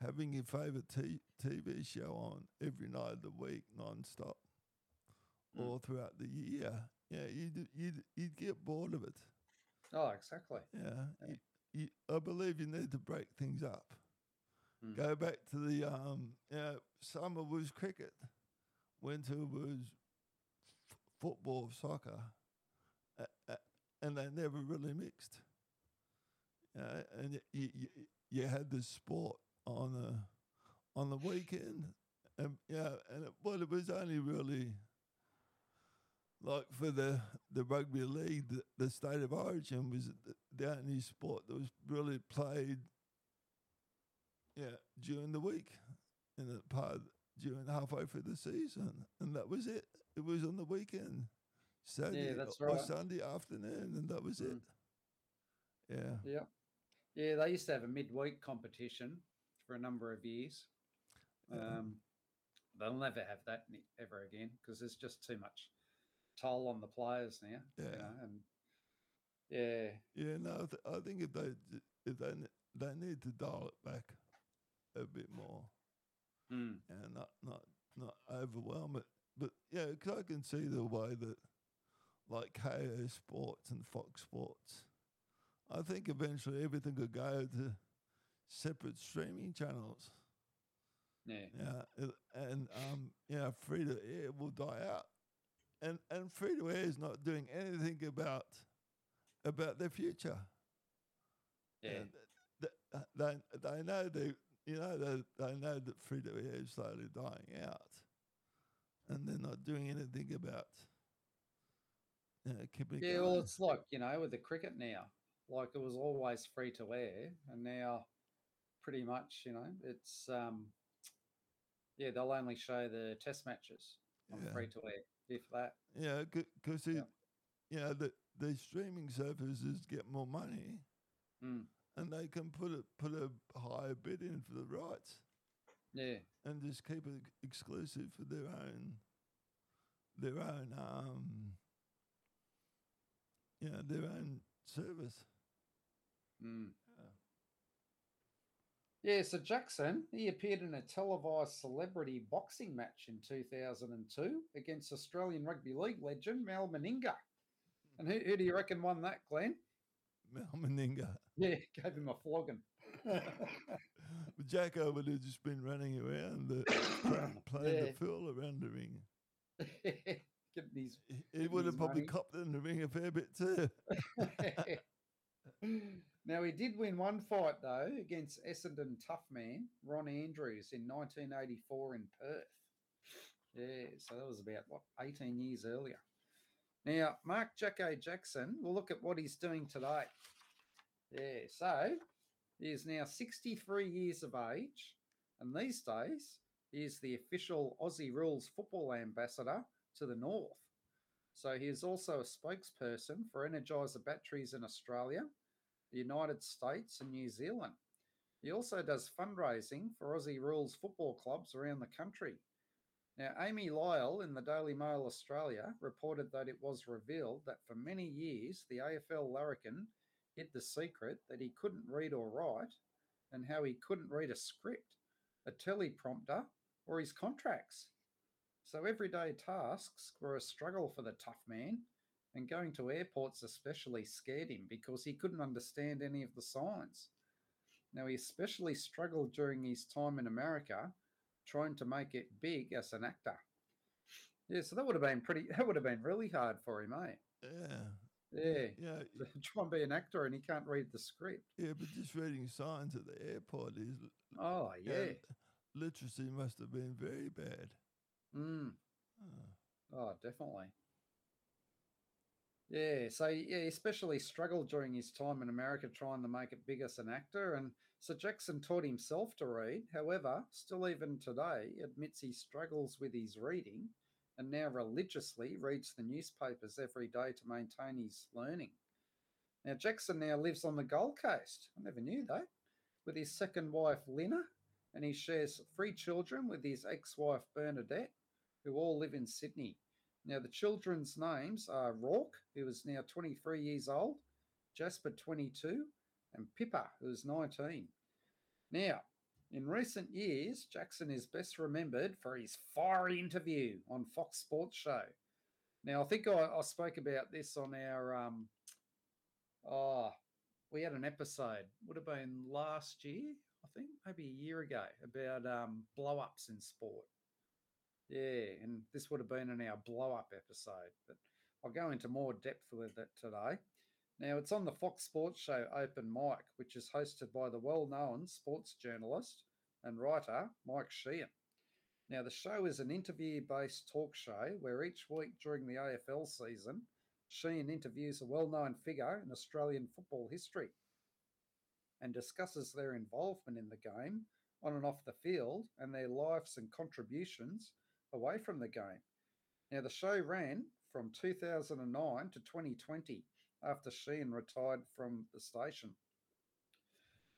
having your favorite t- TV show on every night of the week, non-stop, Mm. all throughout the year. Yeah, you'd you'd you'd get bored of it. Oh, exactly. Yeah, Yeah. You, you, I believe you need to break things up. Mm. Go back to the um. Yeah, summer was cricket, winter was f- football, soccer, uh, uh, and they never really mixed. Yeah, and y- you, you you had the sport on the on the weekend, and yeah, and it, well, it was only really like for the the rugby league, the, the state of origin was the, only sport that was really played. Yeah, during the week, in the part during halfway through the season, and that was it. It was on the weekend, Saturday that's or right. Sunday afternoon, and that was it. Mm. Yeah, Yeah. Yeah, they used to have a midweek competition for a number of years. Yeah. Um, they'll never have that ever again because there's just too much toll on the players now. you Yeah. know, and yeah, yeah. No, I, th- I think if they if they they need to dial it back a bit more. mm, and not not not overwhelm it. But yeah, because I can see the way that, like Kayo Sports and Fox Sports, I think eventually everything could go to separate streaming channels. yeah, Yeah, and um, yeah, free to air will die out, and and free to air is not doing anything about about their future. yeah, th- th- they they know they you know they they know that free to air is slowly dying out, and they're not doing anything about you know, keeping it yeah. Well, it's like you know with the cricket now, like it was always free to air, and now pretty much you know it's um, yeah they'll only show the test matches on Yeah. free to air, if that. yeah, because Yeah. it you know the the streaming services get more money, Mm, and they can put a put a higher bid in for the rights. yeah, and just keep it exclusive for their own their own um yeah their own service mm. Yeah. So Jackson, he appeared in a televised celebrity boxing match in 2002 against Australian Rugby League legend Mal Meninga. Hmm. And who, who do you reckon won that, Glenn? Mel Meninga. Yeah, gave him a flogging. But Jacko would have just been running around the playing, Yeah. the fool around the ring. Getting his He- He would have probably money. copped in the ring a fair bit too. now he did win one fight though against Essendon tough man Ron Andrews in 1984 in Perth. Yeah, so that was about what 18 years earlier. Now Mark Jacko Jackson, we'll look at what he's doing today. Yeah, so he is now 63 years of age, and these days he is the official Aussie Rules football ambassador to the North. So he is also a spokesperson for Energizer batteries in Australia, the United States, and New Zealand. He also does fundraising for Aussie Rules football clubs around the country. Now, Amy Lyle in the Daily Mail Australia reported that it was revealed that for many years the AFL larrikin hid the secret that he couldn't read or write and how he couldn't read a script, a teleprompter, or his contracts. So everyday tasks were a struggle for the tough man, and going to airports especially scared him because he couldn't understand any of the signs. Now, he especially struggled during his time in America trying to make it big as an actor. Yeah, so that would have been pretty, that would have been really hard for him, eh? yeah. Yeah. Yeah. Try and be an actor and he can't read the script. Yeah, but just reading signs at the airport is Oh, yeah. yeah, literacy must have been very bad. Mm. Oh. Oh, definitely. Yeah, so yeah, he especially struggled during his time in America trying to make it big as an actor. And so Jackson taught himself to read. However, still even today, admits he struggles with his reading and now religiously reads the newspapers every day to maintain his learning. Now, Jackson now lives on the Gold Coast. I never knew that. With his second wife, Lina, and he shares three children with his ex wife, Bernadette, who all live in Sydney. Now, the children's names are Rourke, who is now 23 years old, Jasper, 22, and Pippa, who is 19. Now, in recent years, Jackson is best remembered for his fiery interview on Fox Sports Show. Now, I think I, I spoke about this on our, um, oh, we had an episode, would have been last year, I think, maybe a year ago, about um, blow ups in sport. Yeah, and this would have been in our blow up episode, but I'll go into more depth with it today. Now, it's on the Fox Sports Show Open Mic, which is hosted by the well known sports journalist and writer Mike Sheehan. Now, the show is an interview based talk show where each week during the AFL season, Sheehan interviews a well known figure in Australian football history and discusses their involvement in the game on and off the field and their lives and contributions away from the game. Now, the show ran from 2009 to 2020 after Sheehan retired from the station.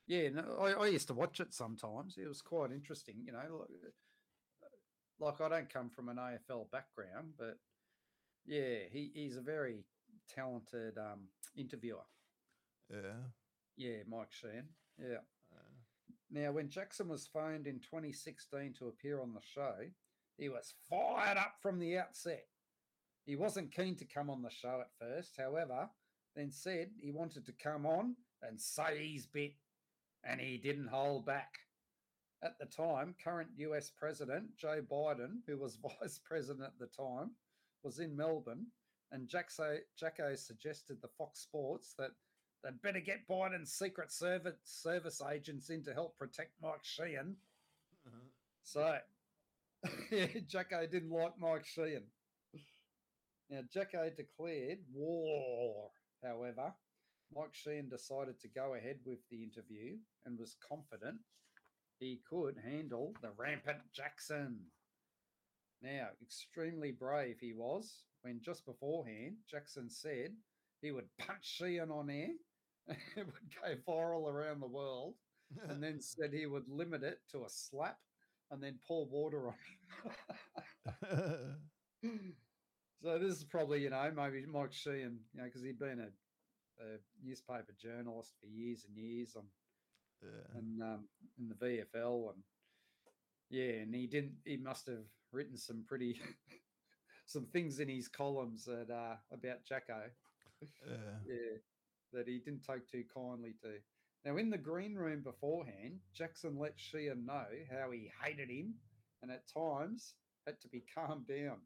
Yeah, no, I, I used to watch it sometimes. It was quite interesting, you know. Like, like I don't come from an AFL background, but yeah, he, he's a very talented um, interviewer. Yeah. Yeah, Mike Sheehan. Yeah. Uh, Now, when Jackson was phoned in 2016 to appear on the show, he was fired up from the outset. He wasn't keen to come on the show at first, however, then said he wanted to come on and say his bit, and he didn't hold back. At the time, current US President Joe Biden, who was vice president at the time, was in Melbourne, and Jacko, Jacko suggested the Fox Sports that they'd better get Biden's Secret Service, Service agents in to help protect Mike Sheehan. uh, So, Jacko didn't like Mike Sheehan. Now, Jacko declared war. However, Mike Sheehan decided to go ahead with the interview and was confident he could handle the rampant Jackson. Now, extremely brave he was when just beforehand Jackson said he would punch Sheehan on air. it would go viral around the world and then said he would limit it to a slap and then pour water on him. so this is probably, you know, maybe Mike Sheehan, you know, because he'd been a, a newspaper journalist for years and years on yeah. and um, in the VFL and yeah, and he didn't. He must have written some pretty some things in his columns that uh, about Jacko. Yeah. Yeah, that he didn't take too kindly to. Now, in the green room beforehand, Jackson let Sheehan know how he hated him and at times had to be calmed down.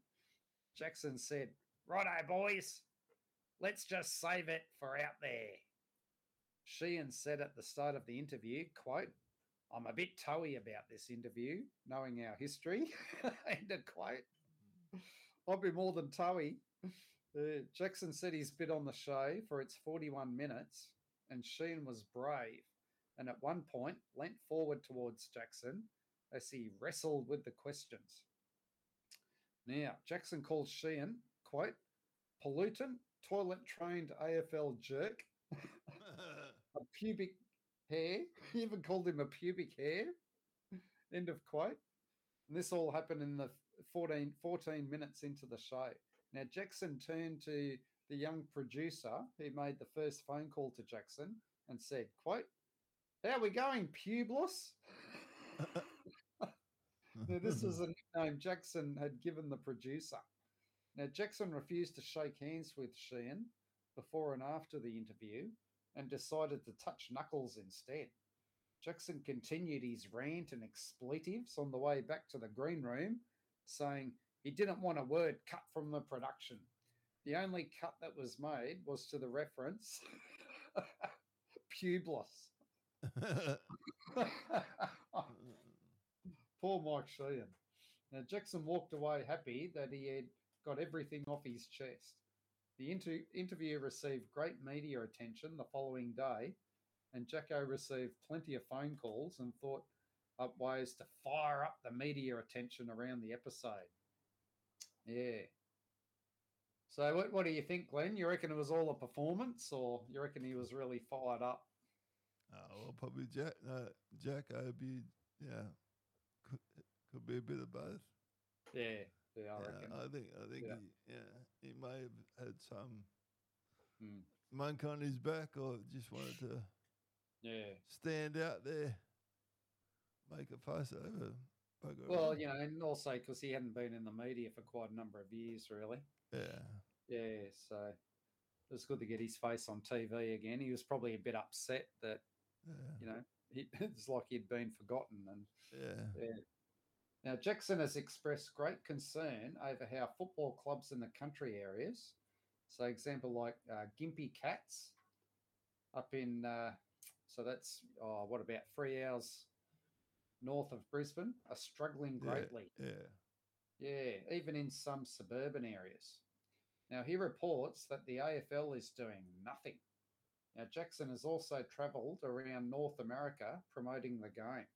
Jackson said, Righto, boys, let's just save it for out there. Sheehan said at the start of the interview, quote, I'm a bit toey about this interview, knowing our history. End of quote. I'll be more than toey. Uh, Jackson said he's been on the show for its 41 minutes, and Sheehan was brave, and at one point leant forward towards Jackson as he wrestled with the questions. Now, Jackson calls Sheehan, quote, pollutant, toilet trained AFL jerk, a pubic hair. He even called him a pubic hair. End of quote. And this all happened in the 14, 14 minutes into the show. Now, Jackson turned to the young producer who made the first phone call to Jackson and said, quote, how we going, Publius? now, this is a nickname Jackson had given the producer. Now, Jackson refused to shake hands with Sheehan before and after the interview and decided to touch knuckles instead. Jackson continued his rant and expletives on the way back to the green room, saying he didn't want a word cut from the production. The only cut that was made was to the reference Publius. Poor Mike Sheehan. Now, Jackson walked away happy that he had got everything off his chest. The inter- interview received great media attention the following day, and Jacko received plenty of phone calls and thought up ways to fire up the media attention around the episode. Yeah. So, what, what do you think, Glenn? You reckon it was all a performance, or you reckon he was really fired up? Oh, well, probably Jack. Uh, Jack would be yeah, could could be a bit of both. Yeah, yeah, I yeah, reckon. I think I think Yeah. he yeah he may have had some Mm. monk on his back or just wanted to Yeah. stand out there, make a fuss over. Bugger Well, you know, and also because he hadn't been in the media for quite a number of years, really. yeah, Yeah, so it was good to get his face on TV again. He was probably a bit upset that yeah, you know he, it's like he'd been forgotten. And yeah, yeah. Now Jackson has expressed great concern over how football clubs in the country areas, so example like uh, Gympie Cats, up in uh, so that's oh, what about three hours north of Brisbane, are struggling Yeah. greatly. yeah, Yeah, even in some suburban areas. Now, he reports that the AFL is doing nothing. Now, Jackson has also travelled around North America promoting the game.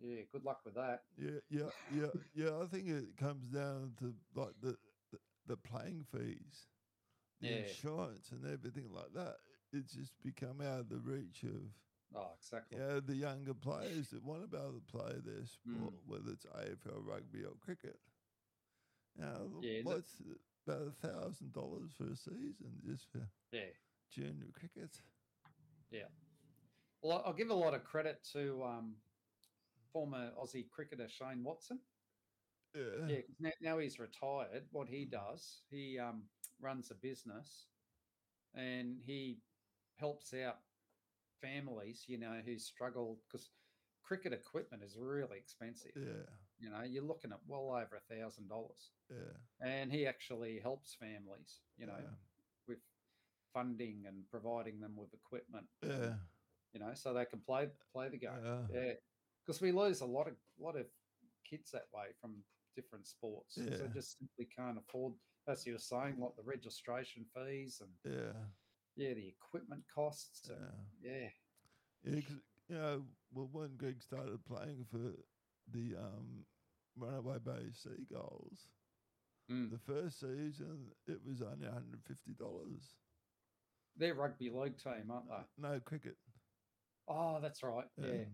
Yeah, good luck with that. yeah, yeah, yeah, yeah. I think it comes down to like the the, the playing fees, the Yeah. insurance, and everything like that. It's just become out of the reach of Oh, exactly. yeah, the younger players that want to be able to play their sport, Mm. whether it's AFL rugby or cricket. Now, Yeah, what's it, about a thousand dollars for a season just for Yeah. junior cricket? Yeah. Well, I'll give a lot of credit to um, former Aussie cricketer Shane Watson. Yeah, Yeah, now, now he's retired. What he does, he um, runs a business, and he helps out families, you know, who struggle because cricket equipment is really expensive. yeah, You know, you're looking at well over a thousand dollars, yeah. and he actually helps families, you know, yeah, with funding and providing them with equipment. yeah, You know, so they can play play the game. yeah, Yeah, because we lose a lot of lot of kids that way from different sports. Yeah. They just simply can't afford. As you were saying, like the registration fees and yeah, yeah, the equipment costs. And, yeah. yeah, Yeah, you know, well, when Greg started playing for the um, Runaway Bay Seagulls, Mm. the first season it was only one hundred fifty dollars. they're rugby league team, aren't they? No cricket. Oh, that's right. Yeah, Um,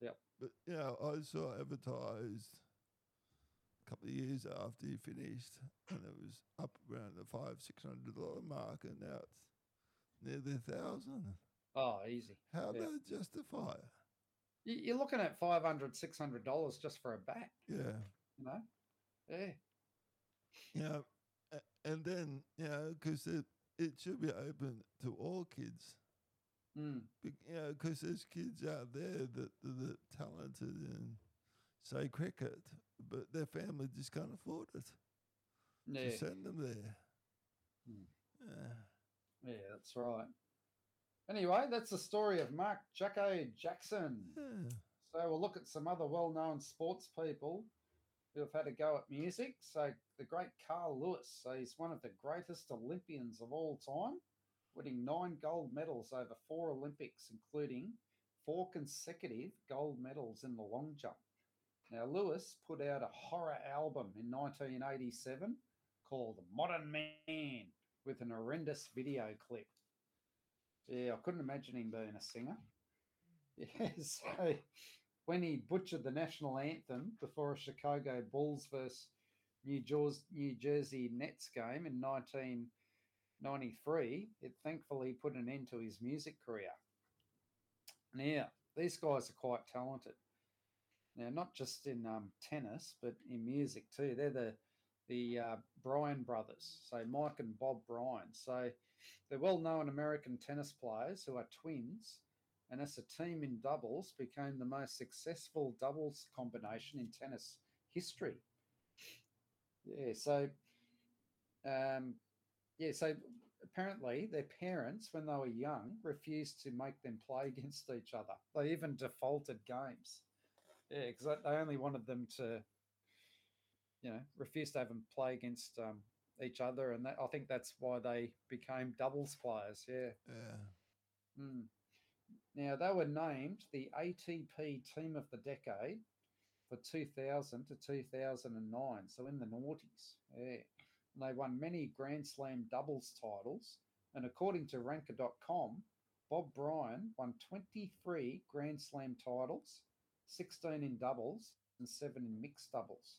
Yep. But you know, I saw advertised a couple of years after he finished, and it was up around the five six hundred dollar mark, and now it's nearly a thousand. oh, easy. How Yeah. do justify it? You- You're looking at 500 600 dollars just for a bat. Yeah, You know. Yeah. a- and then you know, because it it should be open to all kids. Mm. You know, because there's kids out there that that are talented in, say, cricket, but their family just can't afford it. Yeah. to send them there. Mm. Yeah. Yeah, that's right. Anyway, that's the story of Mark Jacko Jackson. yeah. So we'll look at some other well-known sports people who have had a go at music. So the great Carl Lewis. So he's one of the greatest Olympians of all time, winning nine gold medals over four Olympics, including four consecutive gold medals in the long jump. Now Lewis put out a horror album in 1987 called Modern Man with an horrendous video clip. Yeah, I couldn't imagine him being a singer. Yeah, so when he butchered the national anthem before a Chicago Bulls versus New Jersey, New Jersey Nets game in 1993, it thankfully put an end to his music career. Now, these guys are quite talented. Now, not just in um, tennis, but in music too. They're the the uh, Bryan brothers, so Mike and Bob Bryan. So they're well-known American tennis players who are twins and as a team in doubles became the most successful doubles combination in tennis history. Yeah, so um, yeah, so apparently their parents, when they were young, refused to make them play against each other. They even defaulted games. Yeah, because they only wanted them to, you know, refuse to have them play against um, each other, and that, I think that's why they became doubles players. Yeah. Yeah. Mm. Now they were named the ATP Team of the Decade for 2000 to 2009, so in the noughties. Yeah. And they won many Grand Slam doubles titles, and according to Ranker.com, Bob Bryan won 23 Grand Slam titles, 16 in doubles, and seven in mixed doubles.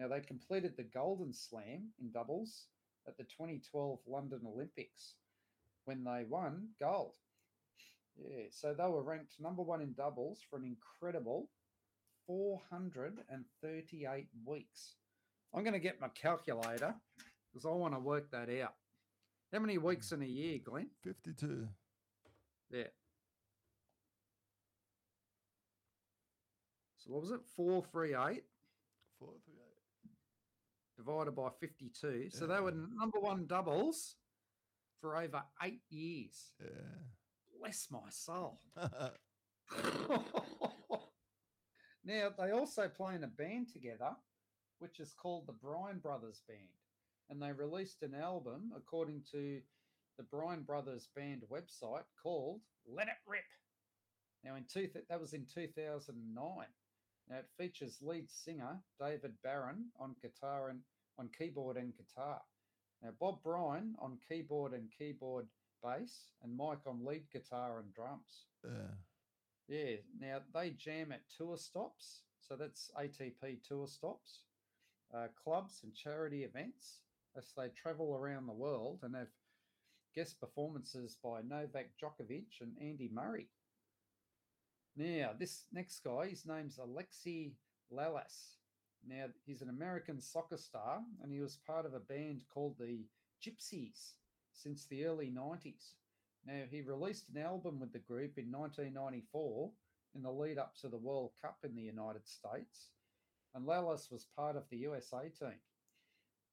Now they completed the Golden Slam in doubles at the 2012 London Olympics when they won gold. Yeah, so they were ranked number one in doubles for an incredible 438 weeks. I'm going to get my calculator because I want to work that out. How many weeks in a year, Glenn? 52. Yeah. So what was it? 438 Four, three, eight. Divided by 52. So they were number one doubles for over eight years. Yeah. Bless my soul. now, they also play in a band together, which is called the Bryan Brothers Band. And they released an album, according to the Bryan Brothers Band website, called Let It Rip. Now, in two, that was in 2009. Now, it features lead singer David Barron on guitar and on keyboard and guitar. Now, Bob Bryan on keyboard and keyboard bass, and Mike on lead guitar and drums. yeah. Yeah. Now they jam at tour stops. So that's ATP tour stops, uh, clubs and charity events as they travel around the world and have guest performances by Novak Djokovic and Andy Murray. Now, this next guy, his name's Alexi Lalas. Now, he's an American soccer star and he was part of a band called the Gypsies since the early 90s. Now, he released an album with the group in 1994 in the lead up to the World Cup in the United States, and Lalas was part of the USA team.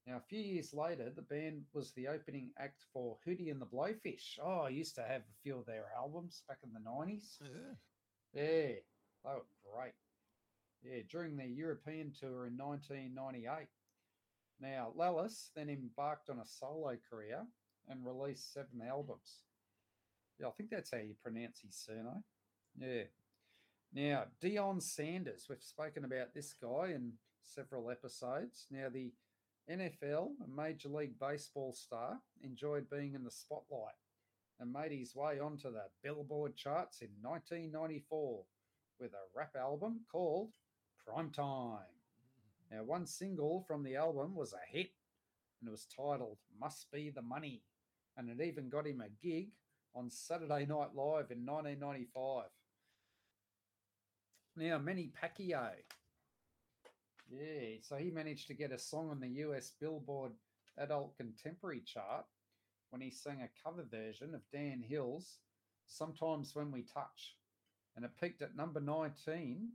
Now, a few years later, the band was the opening act for Hootie and the Blowfish. Oh, I used to have a few of their albums back in the 90s. Yeah. Yeah, they were great. Yeah, during their European tour in 1998. Now, Lalas then embarked on a solo career and released seven albums. Yeah, I think that's how you pronounce his surname. Yeah. Now, Deion Sanders, we've spoken about this guy in several episodes. Now, the NFL a Major League Baseball star enjoyed being in the spotlight and made his way onto the Billboard charts in 1994 with a rap album called Primetime. Mm. Now, one single from the album was a hit and it was titled Must Be the Money. And it even got him a gig on Saturday Night Live in 1995. Now, Manny Pacquiao. Yeah, so he managed to get a song on the US Billboard Adult Contemporary chart when he sang a cover version of Dan Hill's Sometimes When We Touch. And it peaked at number 19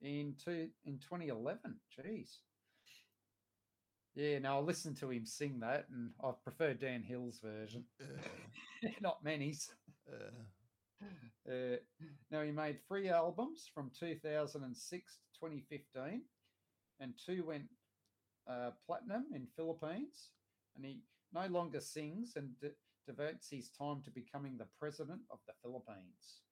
in two, in 2011. Jeez. Yeah, no, I listened to him sing that and I prefer Dan Hill's version, Yeah. not many's. Yeah. Uh, now, he made three albums from 2006 to 2015, and two went uh, platinum in Philippines. And he no longer sings and de- devotes his time to becoming the president of the Philippines.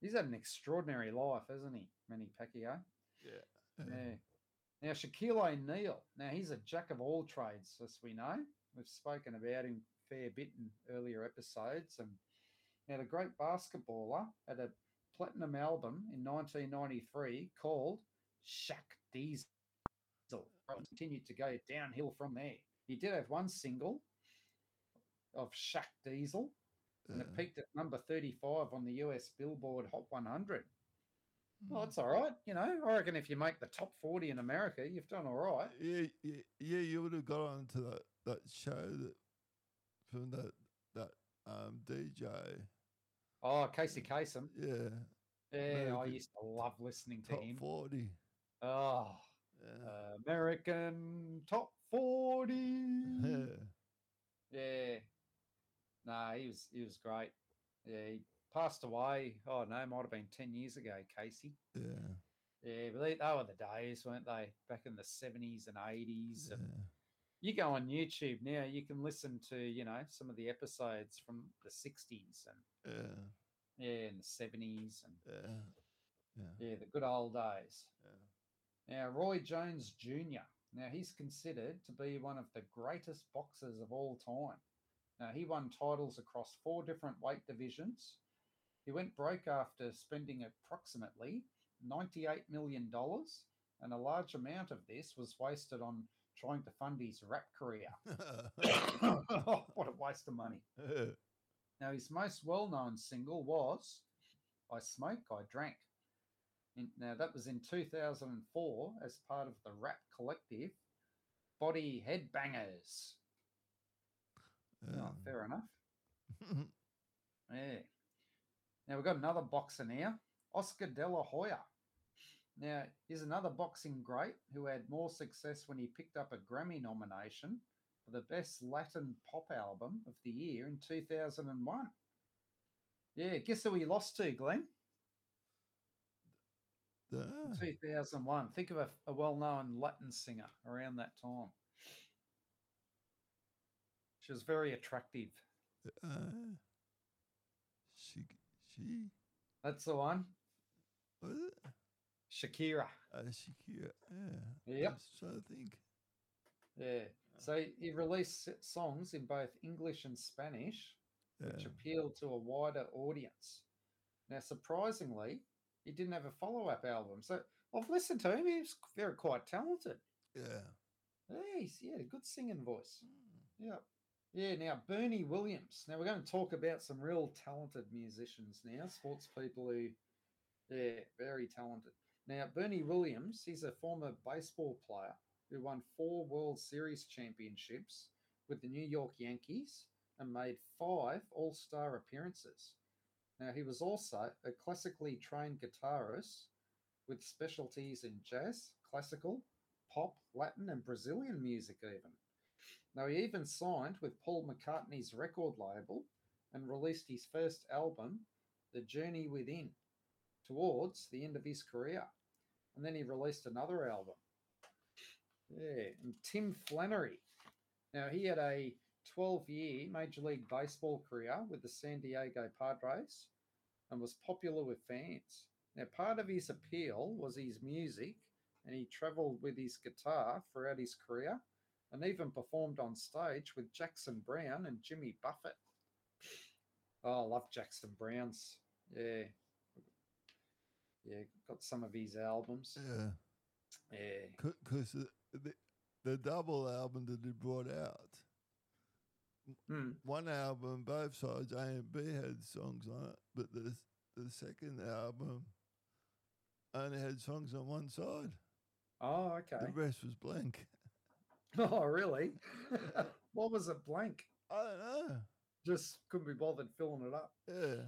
He's had an extraordinary life, hasn't he, Manny Pacquiao? Yeah. Yeah. Now, Shaquille O'Neal. Now, he's a jack of all trades, as we know. We've spoken about him a fair bit in earlier episodes. And now, the great basketballer had a platinum album in 1993 called Shaq Diesel. Continued to go downhill from there. He did have one single of Shaq Diesel, and it peaked at number 35 on the US Billboard Hot 100. Well, that's all right. You know, I reckon if you make the top 40 in America, you've done all right. Yeah, yeah, yeah, you would have got onto that, that show that from that that um DJ. Oh, Casey Kasem. Yeah, Yeah, I used to love listening to him. top him. forty. Oh, Yeah, American Top 40. yeah. Nah, he was he was great. Yeah, he passed away. Oh no, might have been 10 years ago, Casey. yeah, Yeah, but they, they were the days, weren't they? Back in the 70s and 80s. yeah. And you go on YouTube now, you can listen to, you know, some of the episodes from the 60s and Yeah, yeah, in the 70s and yeah, yeah, yeah, the good old days. yeah. Now, Roy Jones Jr. Now, he's considered to be one of the greatest boxers of all time. Now, he won titles across four different weight divisions. He went broke after spending approximately $98 million, and a large amount of this was wasted on trying to fund his rap career. what a waste of money. Now, his most well known single was I Smoke, I Drank. In, now, that was in 2004 as part of the rap collective Body Head Bangerz. Oh, um. fair enough. Yeah. Now, we've got another boxer now, Oscar De La Hoya. Now, he's another boxing great who had more success when he picked up a Grammy nomination for the best Latin pop album of the year in 2001. Yeah, guess who he lost to, Glenn? Ah, 2001. Think of a, a well known Latin singer around that time. She was very attractive. ah. she, she, That's the one. it? Shakira. Uh, Shakira. Yeah. Yep. I trying to think. Yeah. So he released songs in both English and Spanish, which Yeah. appealed to a wider audience. Now, surprisingly, he didn't have a follow up album. So I've listened to him. He's very quite talented. Yeah. Yeah, he's yeah, a good singing voice. Hmm. Yeah. Yeah, now Bernie Williams. Now we're going to talk about some real talented musicians now, sports people who, yeah, very talented. Now, Bernie Williams, he's a former baseball player who won four World Series championships with the New York Yankees and made five All Star appearances. Now, he was also a classically trained guitarist with specialties in jazz, classical, pop, Latin, and Brazilian music, even. Now, he even signed with Paul McCartney's record label and released his first album, The Journey Within, towards the end of his career. And then he released another album. Yeah, and Tim Flannery. Now, he had a 12 year Major League Baseball career with the San Diego Padres and was popular with fans. Now, part of his appeal was his music, and he traveled with his guitar throughout his career and even performed on stage with Jackson Browne and Jimmy Buffett. Oh, I love Jackson Browne's. Yeah. Yeah, got some of his albums. Yeah. Yeah. Because the, the, the double album that he brought out, Hmm. one album, both sides, A and B had songs on it, but the the second album only had songs on one side. Oh, okay. The rest was blank. Oh, really? what was it blank? I don't know. Just couldn't be bothered filling it up. Yeah.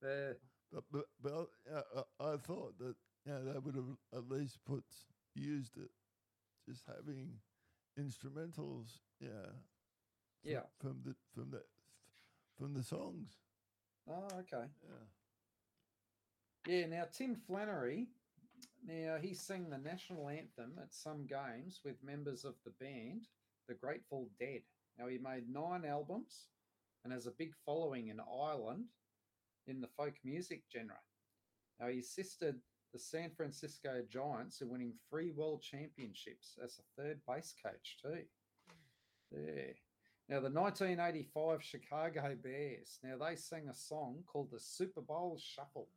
There. But but, but uh, I, I thought that you know, they would have at least put used it, just having instrumentals. Yeah. Fr- Yeah. From the from the from the songs. Oh, okay. Yeah. Yeah, now Tim Flannery, now he sang the national anthem at some games with members of the band, the Grateful Dead. Now he made nine albums and has a big following in Ireland in the folk music genre. Now he assisted the San Francisco Giants in winning three world championships as a third base coach too. Mm. Yeah. Now the 1985 Chicago Bears. Now they sang a song called the Super Bowl Shuffle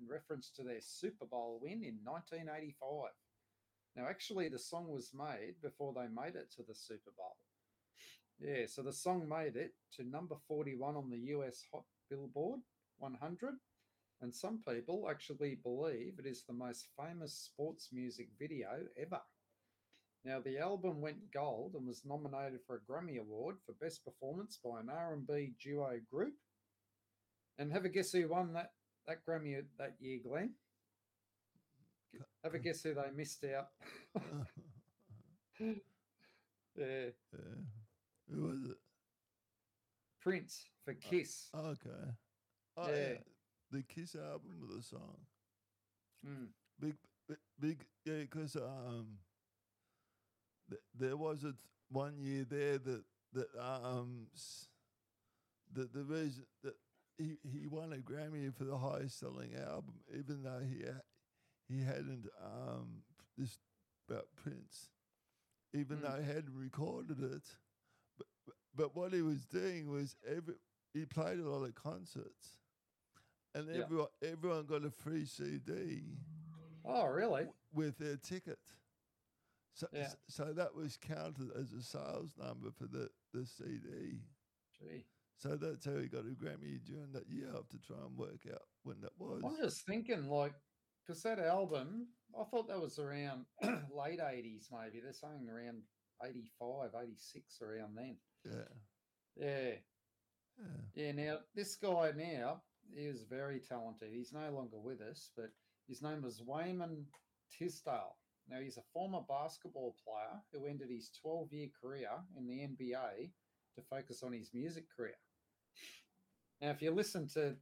in reference to their Super Bowl win in 1985. Now, actually, the song was made before they made it to the Super Bowl. Yeah, so the song made it to number 41 on the US Hot Billboard 100. And some people actually believe it is the most famous sports music video ever. Now, the album went gold and was nominated for a Grammy Award for Best Performance by an R&B duo group. And have a guess who won that that Grammy that year, Glenn? Have a guess who they missed out. yeah, yeah. Who was it? Prince for Kiss. Okay. Oh, Yeah. yeah. The Kiss album of the song. Mm. Big, big, big yeah, because um, th- there was a, one year there that that um that the reason that he he won a Grammy for the highest selling album, even though he ha- he hadn't um this about Prince, even Mm. though he hadn't recorded it, but but- but what he was doing was every he played a lot of concerts, and Yeah. everyone everyone got a free CD Oh, really? with their ticket. So, Yeah. so that was counted as a sales number for the, the CD. Gee. So that's how he got a Grammy during that year. I have to try and work out when that was. I'm just thinking, like, because that album, I thought that was around late 80s, maybe. They're saying around 85, 86, around then. Yeah. Yeah. Yeah. Yeah. Now, this guy now, he was very talented. He's no longer with us, but his name was Wayman Tisdale. Now, he's a former basketball player who ended his 12 year career in the NBA to focus on his music career. Now, if you listen to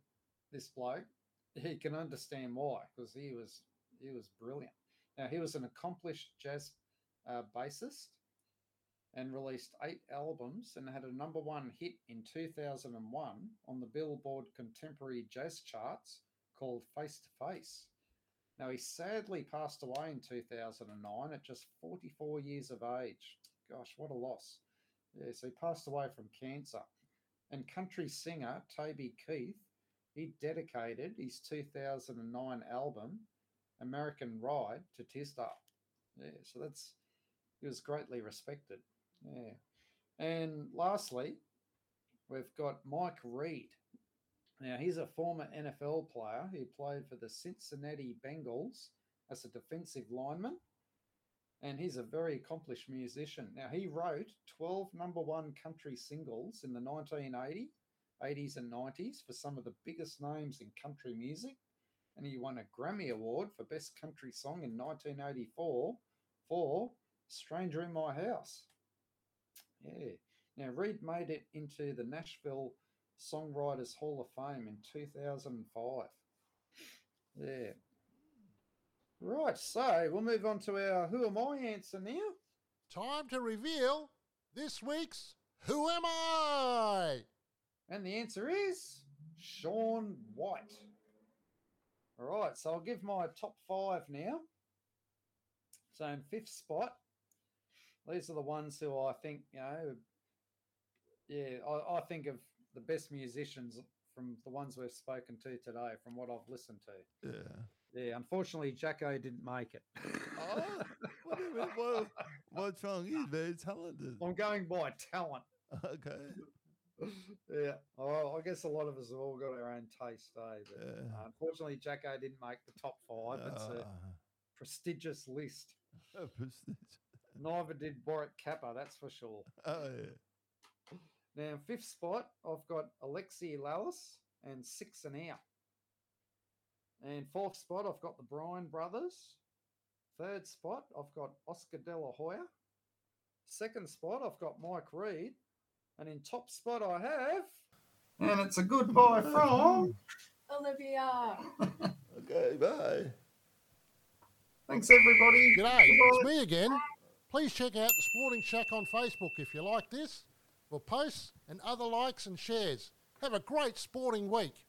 this bloke, he can understand why, because he was he was brilliant. Now, he was an accomplished jazz uh, bassist and released eight albums and had a number one hit in 2001 on the Billboard Contemporary Jazz charts called Face to Face. Now, he sadly passed away in 2009 at just 44 years of age. Gosh, what a loss. Yes, he passed away from cancer. And country singer Toby Keith, he dedicated his 2009 album, American Ride, to Tisdale. Yeah, so that's, he was greatly respected. Yeah. And lastly, we've got Mike Reid. Now, he's a former NFL player who played for the Cincinnati Bengals as a defensive lineman. And he's a very accomplished musician. Now, he wrote 12 number one country singles in the 1980s, 80s, and 90s for some of the biggest names in country music. And he won a Grammy Award for Best Country Song in 1984 for Stranger in My House. Yeah. Now, Reid made it into the Nashville Songwriters Hall of Fame in 2005. Yeah. Right. So we'll move on to our Who Am I answer now. Time to reveal this week's Who Am I? And the answer is Shaun White. All right. So I'll give my top five now. So in fifth spot, these are the ones who I think, you know, yeah, I, I think of the best musicians from the ones we've spoken to today, from what I've listened to. Yeah. Yeah, unfortunately, Jacko didn't make it. Oh, what, do you mean? what, what's wrong? He's very talented. I'm going by talent. Okay. yeah, oh, I guess a lot of us have all got our own taste, eh? But Yeah. uh, unfortunately, Jacko didn't make the top five. It's a Ah, prestigious list. prestige. Neither did Warwick Capper, that's for sure. Oh, yeah. Now, fifth spot, I've got Alexi Lalas and Six and Out. And fourth spot, I've got the Bryan brothers. Third spot, I've got Oscar De La Hoya. Second spot, I've got Mike Reid. And in top spot, I have. And it's a goodbye from. Olivia. Okay, bye. Thanks, everybody. G'day, it's me again. Please check out the Sporting Shack on Facebook if you like this, for posts and other likes and shares. Have a great sporting week.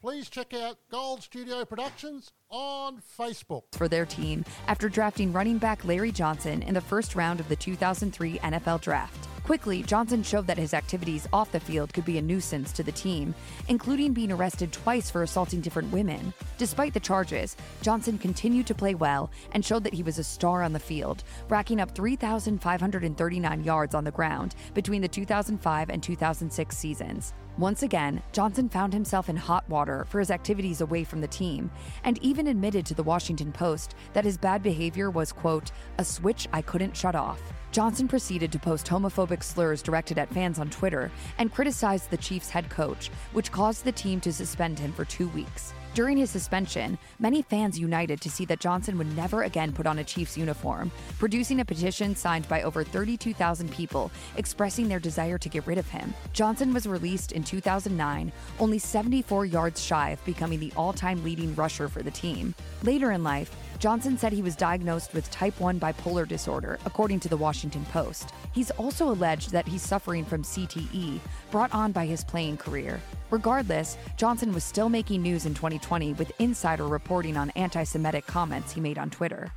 Please check out Gold Studio Productions on Facebook. for their team after drafting running back Larry Johnson in the first round of the 2003 NFL Draft. Quickly, Johnson showed that his activities off the field could be a nuisance to the team, including being arrested twice for assaulting different women. Despite the charges, Johnson continued to play well and showed that he was a star on the field, racking up 3,539 yards on the ground between the 2005 and 2006 seasons. Once again, Johnson found himself in hot water for his activities away from the team, and even admitted to the Washington Post that his bad behavior was, quote, a switch I couldn't shut off. Johnson proceeded to post homophobic slurs directed at fans on Twitter and criticized the Chiefs head coach, which caused the team to suspend him for two weeks. During his suspension, many fans united to see that Johnson would never again put on a Chiefs uniform, producing a petition signed by over 32,000 people expressing their desire to get rid of him. Johnson was released in 2009, only 74 yards shy of becoming the all time leading rusher for the team. Later in life, Johnson said he was diagnosed with type 1 bipolar disorder, according to the Washington Post. He's also alleged that he's suffering from CTE, brought on by his playing career. Regardless, Johnson was still making news in 2020 with insider reporting on anti Semitic comments he made on Twitter.